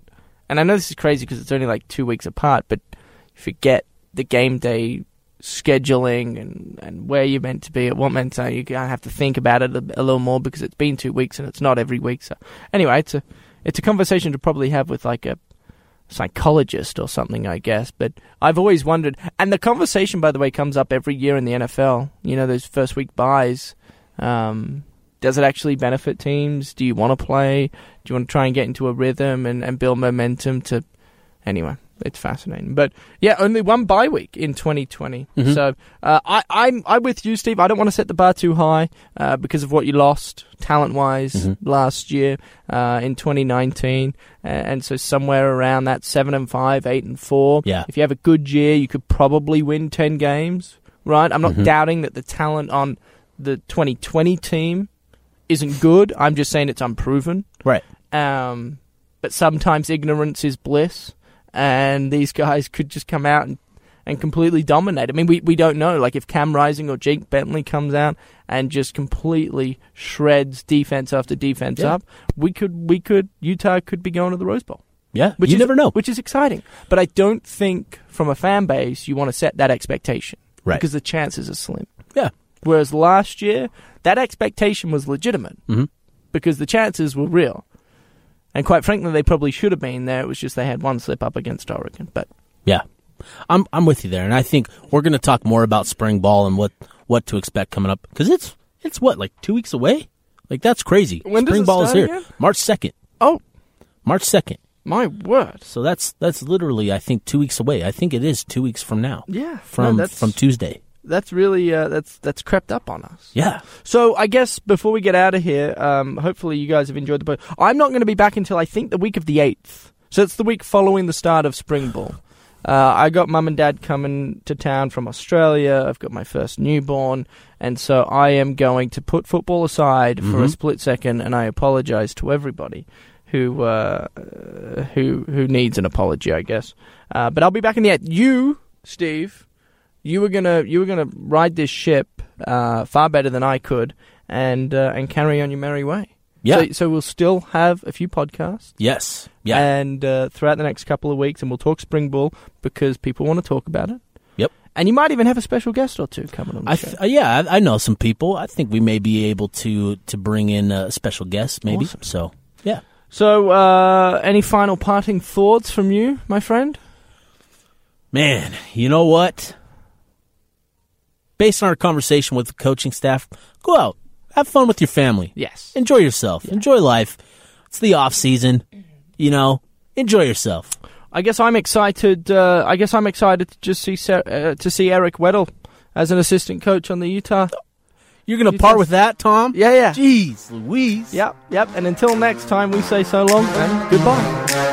And I know this is crazy because it's only like two weeks apart, but you forget the game day scheduling and, and where you're meant to be at what meant to. You kind of have to think about it a, a little more because it's been two weeks and it's not every week. So anyway, it's a it's a conversation to probably have with like a psychologist or something, I guess. But I've always wondered, and the conversation, by the way, comes up every year in the NFL. You know, those first week byes. Um, does it actually benefit teams? Do you want to play? Do you want to try and get into a rhythm and, and build momentum to? Anyway, it's fascinating. But yeah, only one bye week in 2020. Mhm. So uh, I, I'm I'm with you, Steve. I don't want to set the bar too high uh, because of what you lost talent wise Mhm. last year uh, in 2019, uh, and so somewhere around that seven and five, eight and four. Yeah. If you have a good year, you could probably win 10 games. Right? I'm not Mhm. doubting that the talent on the 2020 team isn't good. I'm just saying it's unproven. right. Um, but sometimes ignorance is bliss, and these guys could just come out and, and completely dominate. I mean, we, we don't know. Like, if Cam Rising or Jake Bentley comes out and just completely shreds defense after defense Yeah. up, we could we could Utah could be going to the Rose Bowl, Yeah, which you is, never know. which is exciting. But I don't think from a fan base you want to set that expectation Right. because the chances are slim. Yeah. Whereas last year, that expectation was legitimate Mhm. because the chances were real. And quite frankly, they probably should have been there. It was just they had one slip up against Oregon. But Yeah, I'm I'm with you there, and I think we're going to talk more about spring ball and what what to expect coming up because it's it's what like two weeks away. Like that's crazy. When spring ball is here, again? March second. oh March second. my word! So that's that's literally I think two weeks away. I think it is two weeks from now. Yeah, From no, from Tuesday. That's really uh, that's that's crept up on us. Yeah. So I guess before we get out of here, um, hopefully you guys have enjoyed the boat. I'm not going to be back until I think the week of the eighth. So it's the week following the start of spring ball. Uh, I got mum and dad coming to town from Australia. I've got my first newborn, and so I am going to put football aside for a Mhm. split second, and I apologise to everybody who uh, who who needs an apology, I guess. Uh, but I'll be back in the eighth. You, Steve, you were gonna you were gonna ride this ship uh, far better than I could, and uh, and carry on your merry way. Yeah. So, so we'll still have a few podcasts. yes. Yeah. And uh, throughout the next couple of weeks, and we'll talk spring ball because people want to talk about it. Yep. And you might even have a special guest or two coming on the I show. th- uh, yeah, I, I know some people. I think we may be able to to bring in a special guest, maybe. Awesome. So yeah. so, uh, any final parting thoughts from you, my friend? Man, you know what? Based on our conversation with the coaching staff, go out, have fun with your family, Yes. enjoy yourself, enjoy life. It's the off season, you know. Enjoy yourself. I guess I'm excited. Uh, I guess I'm excited to just see Ser- uh, to see Eric Weddle as an assistant coach on the Utah. You're gonna part with that, Tom? Yeah, yeah. Jeez, Louise. Yep, yep. And until next time, we say so long and goodbye.